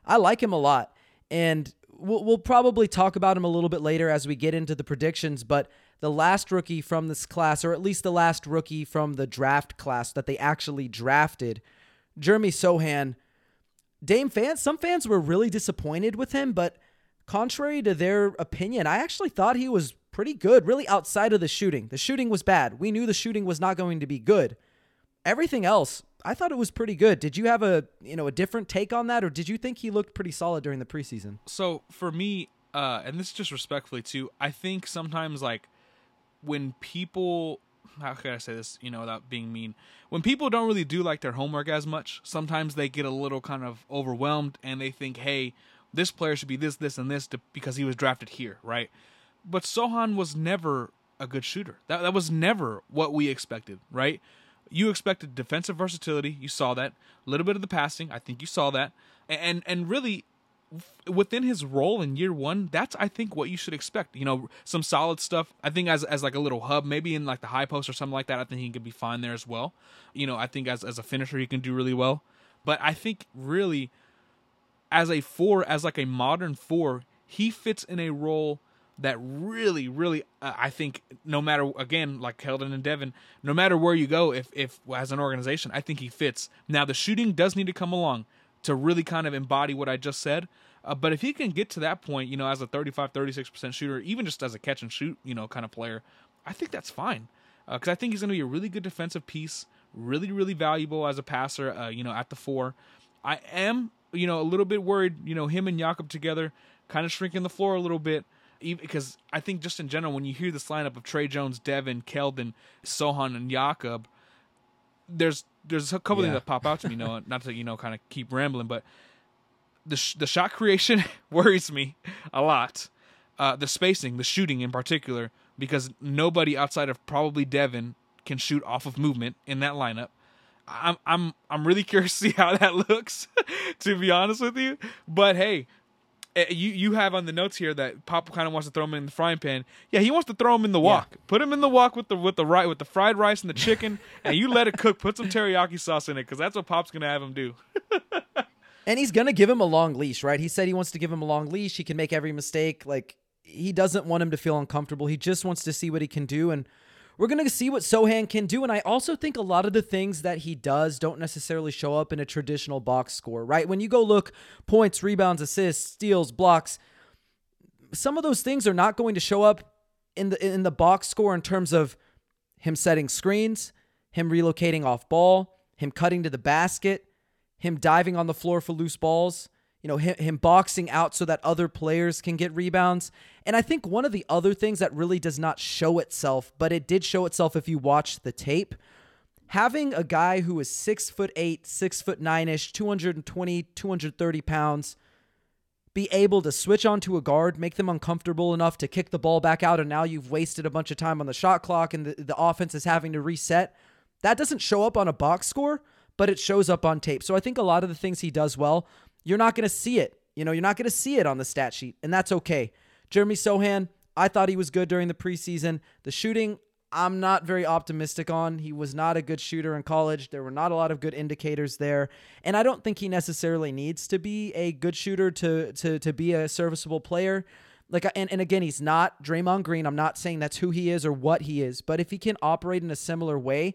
I like him a lot, and we'll, we'll probably talk about him a little bit later as we get into the predictions. But the last rookie from this class, or at least the last rookie from the draft class that they actually drafted, Jeremy Sochan. Dame fans, some fans were really disappointed with him, but contrary to their opinion, I actually thought he was pretty good, really outside of the shooting. The shooting was bad. We knew the shooting was not going to be good. Everything else, I thought it was pretty good. Did you have a you know a different take on that, or did you think he looked pretty solid during the preseason? So for me, uh, and this is just respectfully too, I think sometimes like when people how can I say this, you know, without being mean? When people don't really do like their homework as much, sometimes they get a little kind of overwhelmed and they think, hey, this player should be this, this, and this to, because he was drafted here, right? But Sochan was never a good shooter. That that was never what we expected, right? You expected defensive versatility. You saw that. A little bit of the passing. I think you saw that. And and really within his role in year one, that's I think what you should expect. You know, some solid stuff. I think as as like a little hub, maybe in like the high post or something like that. I think he could be fine there as well. You know, I think as as a finisher he can do really well. But I think really as a four, as like a modern four, he fits in a role that really, really, uh, I think, no matter again, like Keldon and Devin, no matter where you go, if if as an organization, I think he fits. Now the shooting does need to come along to really kind of embody what I just said. Uh, but if he can get to that point, you know, as a 35, 36% shooter, even just as a catch and shoot, you know, kind of player, I think that's fine. Because uh, I think he's going to be a really good defensive piece, really, really valuable as a passer, uh, you know, at the four. I am, you know, a little bit worried, you know, him and Jakob together kind of shrinking the floor a little bit because I think just in general, when you hear this lineup of Tre Jones, Devin, Keldon, Sochan, and Jakob, there's there's a couple yeah. things that pop out to me. No, not to you know kind of keep rambling, but the sh- the shot creation worries me a lot. Uh, the spacing, the shooting in particular, because nobody outside of probably Devin can shoot off of movement in that lineup. I'm I'm I'm really curious to see how that looks, to be honest with you. But hey, Eh, you you have on the notes here that Pop kind of wants to throw him in the frying pan. Yeah, he wants to throw him in the wok. Yeah. Put him in the wok with the with the right with the fried rice and the chicken, and you let it cook. Put some teriyaki sauce in it because that's what Pop's gonna have him do. and he's gonna give him a long leash, right? He said he wants to give him a long leash. He can make every mistake. Like he doesn't want him to feel uncomfortable. He just wants to see what he can do and we're going to see what Sochan can do. And I also think a lot of the things that he does don't necessarily show up in a traditional box score, right? When you go look points, rebounds, assists, steals, blocks, some of those things are not going to show up in the in the box score in terms of him setting screens, him relocating off ball, him cutting to the basket, him diving on the floor for loose balls, you know, him, him boxing out so that other players can get rebounds. And I think one of the other things that really does not show itself, but it did show itself if you watch the tape, having a guy who is six foot eight, six foot nine ish, 220, 230 pounds, be able to switch onto a guard, make them uncomfortable enough to kick the ball back out, and now you've wasted a bunch of time on the shot clock and the, the offense is having to reset. That doesn't show up on a box score, but it shows up on tape. So I think a lot of the things he does well, you're not going to see it. You know, you're not going to see it on the stat sheet, and that's okay. Jeremy Sochan, I thought he was good during the preseason. The shooting, I'm not very optimistic on. He was not a good shooter in college. There were not a lot of good indicators there. And I don't think he necessarily needs to be a good shooter to to to be a serviceable player. Like and, and again, he's not Draymond Green. I'm not saying that's who he is or what he is, but if he can operate in a similar way,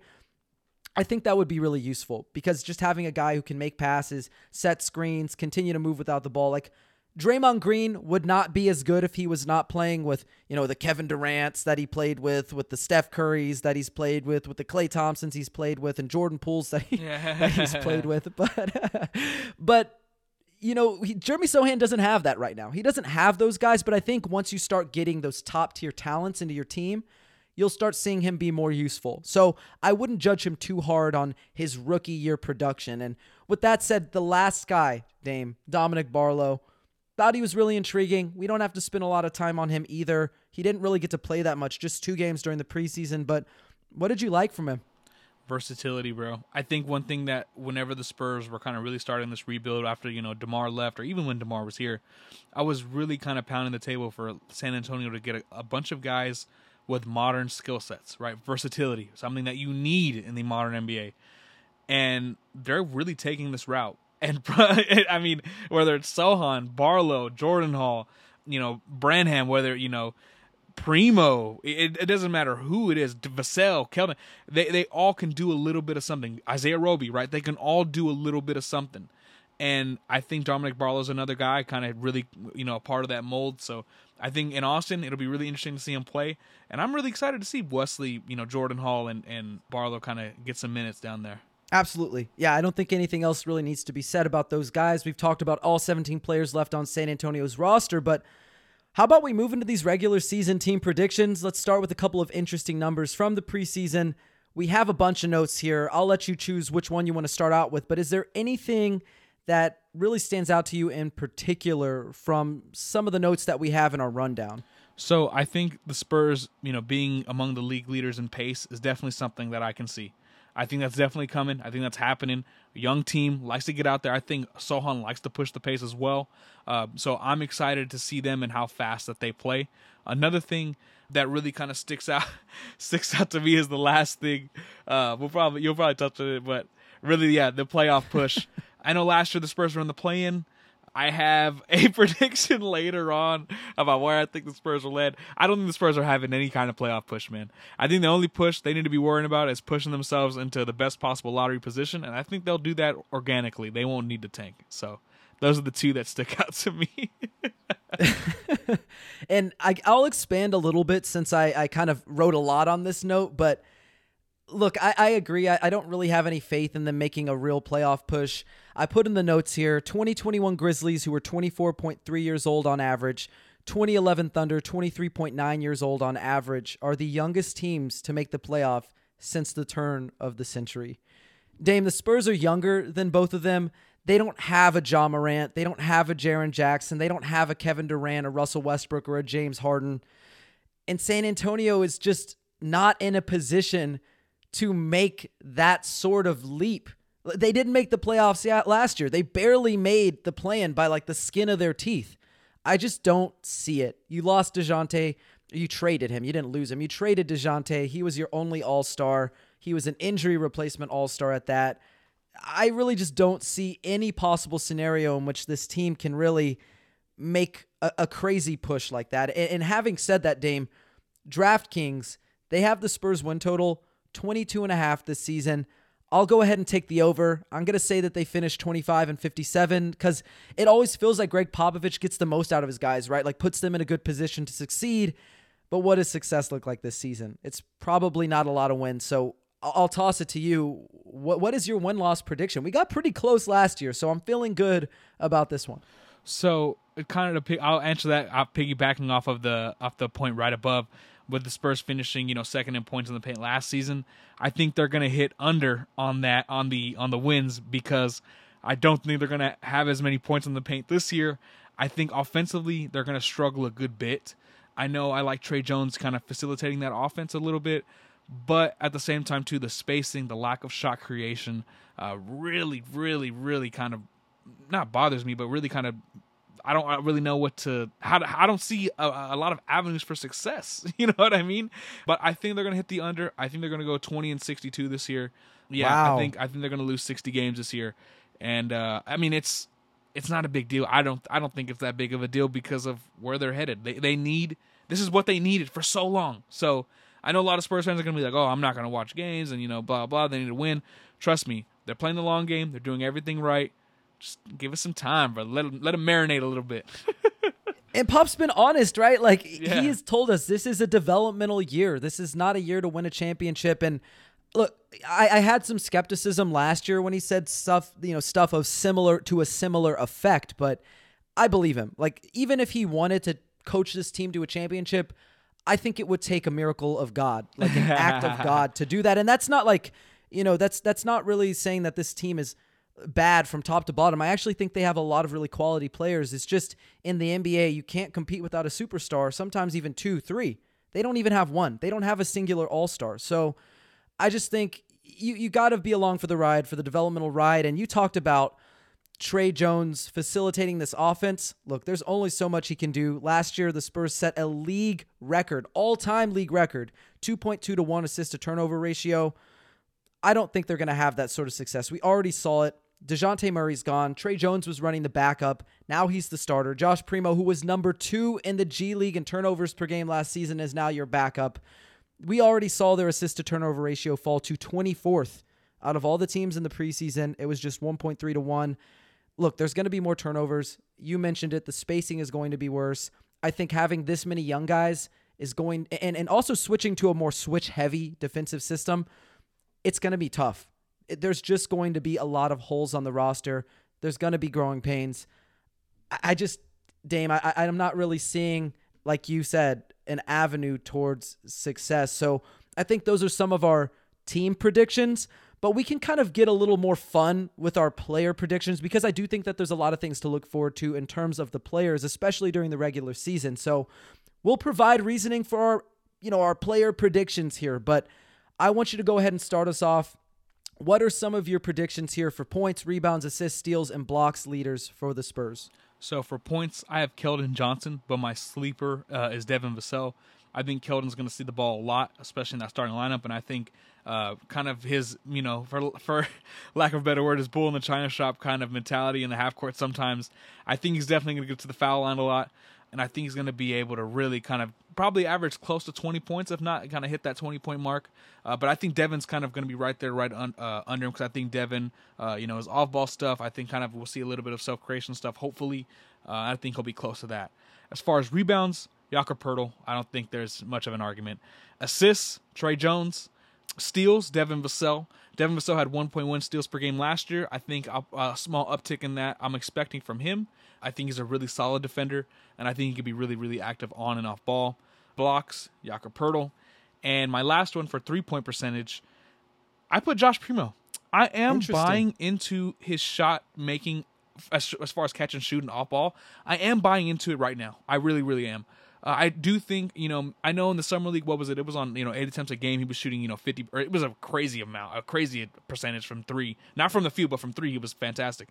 I think that would be really useful because just having a guy who can make passes, set screens, continue to move without the ball, like Draymond Green would not be as good if he was not playing with, you know, the Kevin Durant's that he played with, with the Steph Currys that he's played with, with the Klay Thompsons he's played with, and Jordan Pooles that, he, that he's played with. But, but you know, he, Jeremy Sochan doesn't have that right now. He doesn't have those guys. But I think once you start getting those top tier talents into your team, you'll start seeing him be more useful. So I wouldn't judge him too hard on his rookie year production. And with that said, the last guy, Dame, Dominic Barlow Thought he was really intriguing. We don't have to spend a lot of time on him either. He didn't really get to play that much, just two games during the preseason. But what did you like from him? Versatility, bro. I think one thing that whenever the Spurs were kind of really starting this rebuild after, you know, DeMar left or even when DeMar was here, I was really kind of pounding the table for San Antonio to get a, a bunch of guys with modern skill sets, right? Versatility, something that you need in the modern NBA. And they're really taking this route and I mean whether it's Sochan, Barlow, Jordan Hall, you know Branham, whether you know Primo, it, it doesn't matter who it is, Vassell, Kelvin, they they all can do a little bit of something. Isaiah Roby, right? They can all do a little bit of something. And I think Dominic Barlow's another guy, kind of really, you know, a part of that mold. So I think in Austin, it'll be really interesting to see him play. And I'm really excited to see Wesley, you know, Jordan Hall and, and Barlow kind of get some minutes down there. Absolutely. Yeah, I don't think anything else really needs to be said about those guys. We've talked about all 17 players left on San Antonio's roster, but how about we move into these regular season team predictions? Let's start with a couple of interesting numbers from the preseason. We have a bunch of notes here. I'll let you choose which one you want to start out with, but is there anything that really stands out to you in particular from some of the notes that we have in our rundown? So, I think the Spurs, you know, being among the league leaders in pace is definitely something that I can see. I think that's definitely coming. I think that's happening. A young team likes to get out there. I think Sochan likes to push the pace as well. Uh, so I'm excited to see them and how fast that they play. Another thing that really kind of sticks out sticks out to me is the last thing. Uh, we'll probably you'll probably touch on it, but really, yeah, the playoff push. I know last year the Spurs were in the play-in. I have a prediction later on about where I think the Spurs will land. I don't think the Spurs are having any kind of playoff push, man. I think the only push they need to be worrying about is pushing themselves into the best possible lottery position, and I think they'll do that organically. They won't need to tank. So those are the two that stick out to me. and I, will expand a little bit since I, I kind of wrote a lot on this note, but look, I, I agree. I, I don't really have any faith in them making a real playoff push. I put in the notes here 2021 Grizzlies, who were 24.3 years old on average, 2011 Thunder, 23.9 years old on average, are the youngest teams to make the playoff since the turn of the century. Dame, the Spurs are younger than both of them. They don't have a Ja Morant. They don't have a Jaren Jackson. They don't have a Kevin Durant, a Russell Westbrook, or a James Harden. And San Antonio is just not in a position to make that sort of leap. They didn't make the playoffs last year. They barely made the plan by like the skin of their teeth. I just don't see it. You lost Dejounte. You traded him. You didn't lose him. You traded Dejounte. He was your only all star. He was an injury replacement all star at that. I really just don't see any possible scenario in which this team can really make a, a crazy push like that. And, and having said that, Dame, DraftKings They have the Spurs win total 22 and a half this season. I'll go ahead and take the over. I'm going to say that they finish 25 and 57 because it always feels like Gregg Popovich gets the most out of his guys, right? Like puts them in a good position to succeed. But what does success look like this season? It's probably not a lot of wins. So I'll toss it to you. What what is your one loss prediction? We got pretty close last year, so I'm feeling good about this one. So it kind of I'll answer that. I'm piggybacking off of the off the point right above with the Spurs finishing, you know, second in points in the paint last season. I think they're going to hit under on that on the on the wins because I don't think they're going to have as many points in the paint this year. I think offensively they're going to struggle a good bit. I know I like Tre Jones kind of facilitating that offense a little bit, but at the same time too the spacing, the lack of shot creation, uh, really, really, really kind of not bothers me, but really kind of I don't really know what to how to, I don't see a, a, lot of avenues for success. You know what I mean? But I think they're gonna hit the under. I think they're gonna go twenty and sixty two this year. Yeah, wow. I think I think they're gonna lose sixty games this year. And uh, I mean it's it's not a big deal. I don't I don't think it's that big of a deal because of where they're headed. They they need this is what they needed for so long. So I know a lot of Spurs fans are gonna be like, oh, I'm not gonna watch games and you know blah blah. They need to win. Trust me, they're playing the long game. They're doing everything right. Just give us some time, bro. let them, let them marinate a little bit. and Pop's been honest, right? Like yeah. he has told us this is a developmental year. This is not a year to win a championship. And look, I, I, had some skepticism last year when he said stuff, you know, stuff of similar to a similar effect, but I believe him. Like even if he wanted to coach this team to a championship, I think it would take a miracle of God, like an act of God to do that. And that's not like, you know, that's that's not really saying that this team is bad from top to bottom. I actually think they have a lot of really quality players. It's just in the NBA, you can't compete without a superstar, sometimes even two, three. They don't even have one. They don't have a singular all star. So I just think you, you got to be along for the ride, for the developmental ride. And you talked about Tre Jones facilitating this offense. Look, there's only so much he can do. Last year, the Spurs set a league record, all time league record, 2.2 to 1 assist to turnover ratio. I don't think they're going to have that sort of success. We already saw it Dejounte Murray's gone. Tre Jones was running the backup. Now he's the starter. Josh Primo, who was number two in the G League in turnovers per game last season, is now your backup. We already saw their assist to turnover ratio fall to 24th out of all the teams in the preseason. It was just 1.3 to 1. Look, there's going to be more turnovers. You mentioned it. The spacing is going to be worse. I think having this many young guys is going, and, and also switching to a more switch heavy defensive system, it's going to be tough there's just going to be a lot of holes on the roster. There's going to be growing pains. I, just, Dame, I, I'm not really seeing, like you said, an avenue towards success. So I think those are some of our team predictions, but we can kind of get a little more fun with our player predictions because I do think that there's a lot of things to look forward to in terms of the players, especially during the regular season. So we'll provide reasoning for our, you know, our player predictions here, but I want you to go ahead and start us off what are some of your predictions here for points, rebounds, assists, steals, and blocks leaders for the Spurs? So for points, I have Keldon Johnson, but my sleeper uh, is Devin Vassell. I think Keldon's going to see the ball a lot, especially in that starting lineup, and I think uh, kind of his, you know, for for lack of a better word, his bull in the china shop kind of mentality in the half court. Sometimes I think he's definitely going to get to the foul line a lot and I think he's going to be able to really kind of probably average close to 20 points, if not kind of hit that 20 point mark. Uh, but I think Devin's kind of going to be right there, right un, uh, under him, because I think Devin, uh, you know, his off ball stuff, I think kind of we'll see a little bit of self creation stuff. Hopefully, uh, I think he'll be close to that. As far as rebounds, Jakob Poeltl, I don't think there's much of an argument. Assists, Tre Jones. Steals, Devin Vassell. Devin Vassell had 1.1 steals per game last year. I think a, a small uptick in that I'm expecting from him. I think he's a really solid defender, and I think he could be really, really active on and off ball. Blocks, Jakob Poeltl. And my last one for three point percentage, I put Josh Primo. I am buying into his shot making as, as far as catch and shoot and off ball. I am buying into it right now. I really, really am. Uh, I do think, you know, I know in the summer league, what was it? It was on, you know, eight attempts a game. He was shooting, you know, 50, or it was a crazy amount, a crazy percentage from three. Not from the field, but from three, he was fantastic.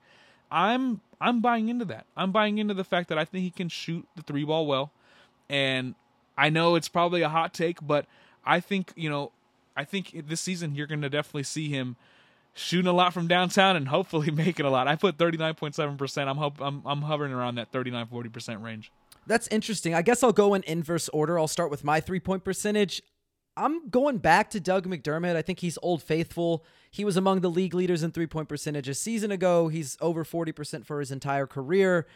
I'm I'm buying into that. I'm buying into the fact that I think he can shoot the three ball well, and I know it's probably a hot take, but I think you know, I think this season you're going to definitely see him shooting a lot from downtown and hopefully making a lot. I put 39.7 percent. I'm hope I'm I'm hovering around that 39 40 percent range. That's interesting. I guess I'll go in inverse order. I'll start with my three point percentage. I'm going back to Doug McDermott. I think he's old faithful. He was among the league leaders in three point percentage a season ago. He's over 40% for his entire career.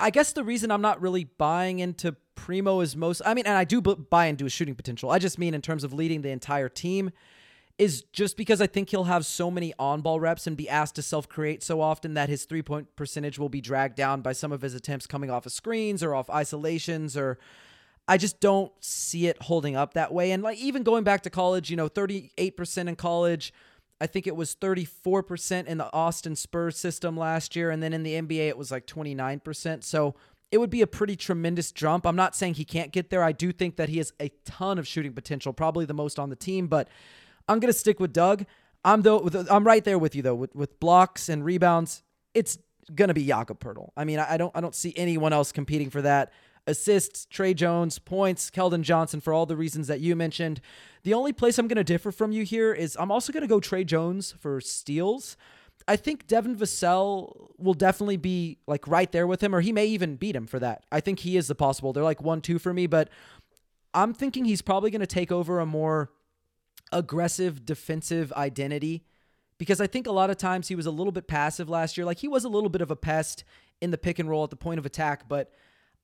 I guess the reason I'm not really buying into Primo is most, I mean, and I do buy into his shooting potential. I just mean in terms of leading the entire team is just because I think he'll have so many on ball reps and be asked to self create so often that his three point percentage will be dragged down by some of his attempts coming off of screens or off isolations or. I just don't see it holding up that way. And like even going back to college, you know, 38% in college. I think it was 34% in the Austin Spurs system last year. And then in the NBA, it was like 29%. So it would be a pretty tremendous jump. I'm not saying he can't get there. I do think that he has a ton of shooting potential, probably the most on the team, but I'm going to stick with Doug. I'm though I'm right there with you though with, with blocks and rebounds. It's going to be Jakob Poeltl. I mean, I don't I don't see anyone else competing for that. Assists, Tre Jones, points, Keldon Johnson for all the reasons that you mentioned. The only place I'm going to differ from you here is I'm also going to go Tre Jones for steals. I think Devin Vassell will definitely be like right there with him, or he may even beat him for that. I think he is the possible. They're like one, two for me, but I'm thinking he's probably going to take over a more aggressive defensive identity because I think a lot of times he was a little bit passive last year. Like he was a little bit of a pest in the pick and roll at the point of attack, but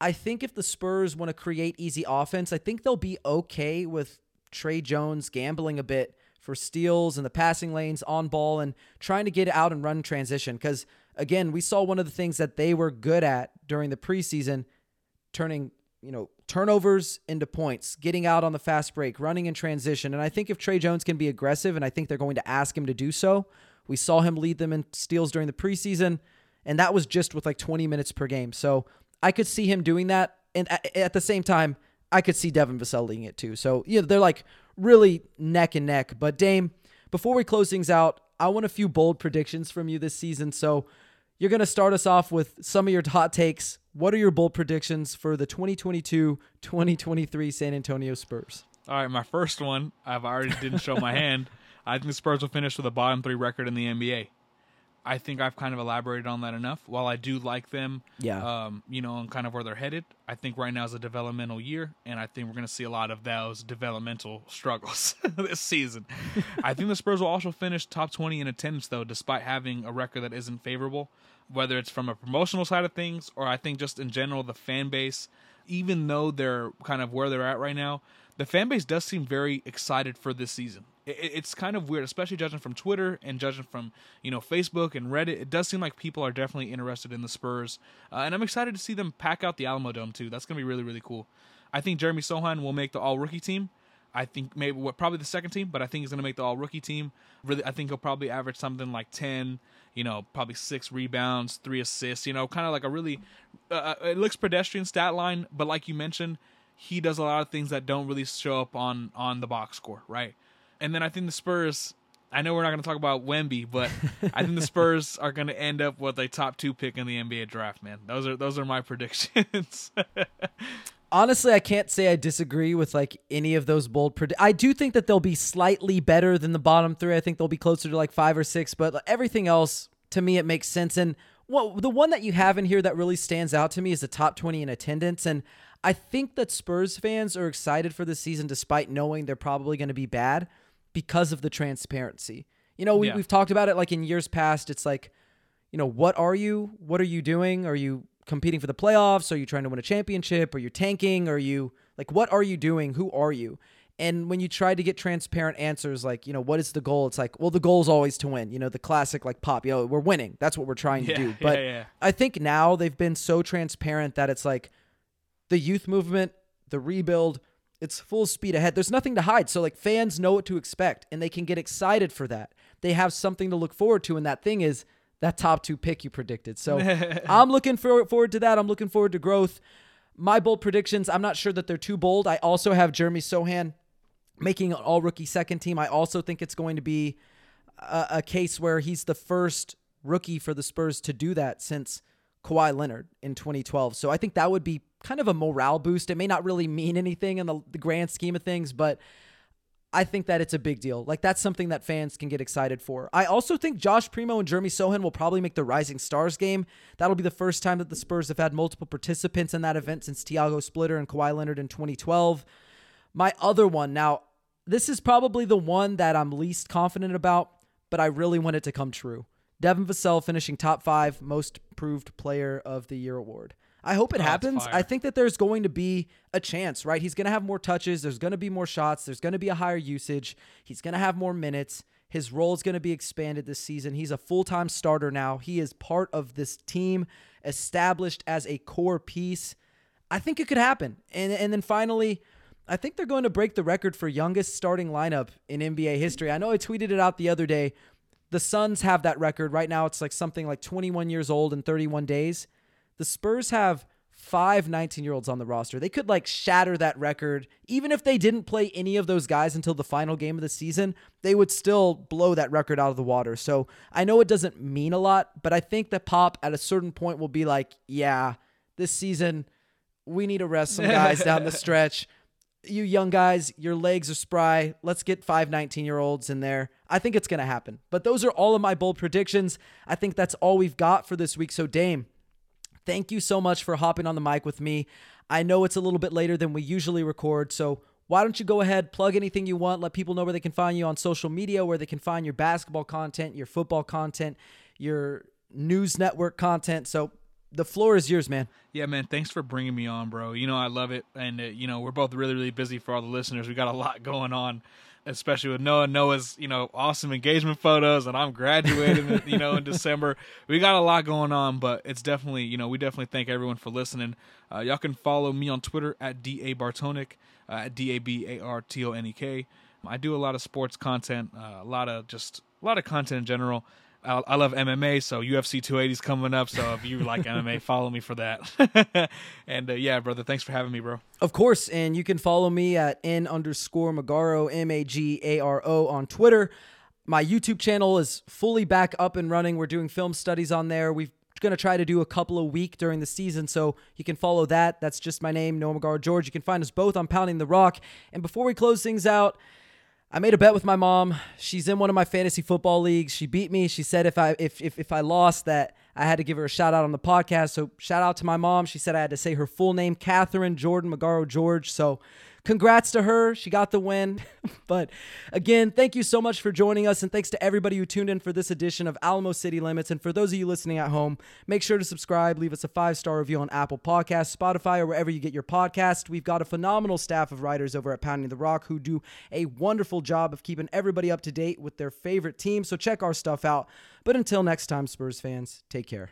I think if the Spurs want to create easy offense, I think they'll be okay with Tre Jones gambling a bit for steals and the passing lanes on ball and trying to get out and run transition because again, we saw one of the things that they were good at during the preseason turning, you know, turnovers into points, getting out on the fast break, running in transition. And I think if Tre Jones can be aggressive, and I think they're going to ask him to do so, we saw him lead them in steals during the preseason, and that was just with like 20 minutes per game. So I could see him doing that. And at the same time, I could see Devin Vassell leading it too. So, yeah, they're like really neck and neck. But, Dame, before we close things out, I want a few bold predictions from you this season. So, you're going to start us off with some of your hot takes what are your bold predictions for the 2022 2023 San Antonio Spurs? All right, my first one, I've already didn't show my hand. I think the Spurs will finish with a bottom three record in the NBA. I think I've kind of elaborated on that enough. While I do like them, yeah, um, you know, and kind of where they're headed, I think right now is a developmental year, and I think we're going to see a lot of those developmental struggles this season. I think the Spurs will also finish top 20 in attendance, though, despite having a record that isn't favorable, whether it's from a promotional side of things or I think just in general the fan base. Even though they're kind of where they're at right now, the fan base does seem very excited for this season it, it's kind of weird, especially judging from Twitter and judging from you know Facebook and Reddit. It does seem like people are definitely interested in the Spurs, uh, and I'm excited to see them pack out the Alamodome too. That's gonna be really really cool. I think Jeremy Sochan will make the All Rookie team. I think maybe what probably the second team, but I think he's going to make the All Rookie team. Really, I think he'll probably average something like ten, you know, probably six rebounds, three assists. You know, kind of like a really. Uh, uh, it looks pedestrian stat line, but like you mentioned, he does a lot of things that don't really show up on on the box score, right? And then I think the Spurs. I know we're not going to talk about Wemby, but I think the Spurs are going to end up with a top two pick in the NBA draft. Man, those are those are my predictions. Honestly, I can't say I disagree with like any of those bold predi- I do think that they'll be slightly better than the bottom three. I think they'll be closer to like five or six, but everything else to me it makes sense. And well, the one that you have in here that really stands out to me is the top twenty in attendance, and I think that Spurs fans are excited for the season despite knowing they're probably going to be bad because of the transparency. You know, we, yeah. we've talked about it like in years past. It's like, you know, what are you? What are you doing? Are you competing for the playoffs? Are you trying to win a championship? Are you tanking? Are you like, what are you doing? Who are you? And when you try to get transparent answers, like, you know, what is the goal? It's like, well, the goal is always to win. You know, the classic, like, pop, yo, we're winning. That's what we're trying yeah, to do. But yeah, yeah. I think now they've been so transparent that it's like the youth movement, the rebuild, it's full speed ahead. There's nothing to hide. So like fans know what to expect and they can get excited for that. They have something to look forward to and that thing is that top 2 pick you predicted. So I'm looking for, forward to that. I'm looking forward to growth. My bold predictions, I'm not sure that they're too bold. I also have Jeremy Sochan making an all rookie second team. I also think it's going to be a, a case where he's the first rookie for the Spurs to do that since Kawhi Leonard in 2012. So I think that would be kind of a morale boost. It may not really mean anything in the, the grand scheme of things, but I think that it's a big deal. Like that's something that fans can get excited for. I also think Josh Primo and Jeremy Sochan will probably make the Rising Stars game. That'll be the first time that the Spurs have had multiple participants in that event since Tiago Splitter and Kawhi Leonard in 2012. My other one, now this is probably the one that I'm least confident about, but I really want it to come true. Devin Vassell finishing top five most proved player of the year award. I hope it Oh, happens. I think that there's going to be a chance, right? He's going to have more touches. There's going to be more shots. There's going to be a higher usage. He's going to have more minutes. His role is going to be expanded this season. He's a full time starter now. He is part of this team, established as a core piece. I think it could happen. And, and then finally, I think they're going to break the record for youngest starting lineup in NBA history. I know I tweeted it out the other day. The Suns have that record. Right now, it's like something like 21 years old and 31 days. The Spurs have five 19 year olds on the roster. They could like shatter that record. Even if they didn't play any of those guys until the final game of the season, they would still blow that record out of the water. So I know it doesn't mean a lot, but I think that Pop at a certain point will be like, yeah, this season, we need to rest some guys down the stretch. You young guys, your legs are spry. Let's get five 19 year olds in there. I think it's going to happen. But those are all of my bold predictions. I think that's all we've got for this week. So, Dame, thank you so much for hopping on the mic with me. I know it's a little bit later than we usually record, so why don't you go ahead, plug anything you want, let people know where they can find you on social media, where they can find your basketball content, your football content, your news network content. So the floor is yours, man. Yeah, man. Thanks for bringing me on, bro. You know I love it, and uh, you know we're both really, really busy for all the listeners. We got a lot going on, especially with Noah. Noah's you know awesome engagement photos, and I'm graduating, you know, in December. We got a lot going on, but it's definitely you know we definitely thank everyone for listening. Uh, y'all can follow me on Twitter at da bartonek, uh, at d a b a r t o n e k. I do a lot of sports content, uh, a lot of just a lot of content in general. I, I love MMA, so UFC 280 is coming up. So if you like MMA, follow me for that. and uh, yeah, brother, thanks for having me, bro. Of course, and you can follow me at n underscore Magaro, M A G A R O, on Twitter. My YouTube channel is fully back up and running. We're doing film studies on there. We're going to try to do a couple a week during the season, so you can follow that. That's just my name, Noah Magaro George. You can find us both on Pounding the Rock. And before we close things out, I made a bet with my mom. She's in one of my fantasy football leagues. She beat me. She said if I if if, if I lost that I had to give her a shout out on the podcast. So shout out to my mom. She said I had to say her full name, Catherine Jordan Magaro George. So congrats to her. She got the win. but again, thank you so much for joining us. And thanks to everybody who tuned in for this edition of Alamo City Limits. And for those of you listening at home, make sure to subscribe, leave us a five star review on Apple Podcasts, Spotify, or wherever you get your podcast. We've got a phenomenal staff of writers over at Pounding the Rock who do a wonderful job of keeping everybody up to date with their favorite team. So check our stuff out. But until next time, Spurs fans, take care.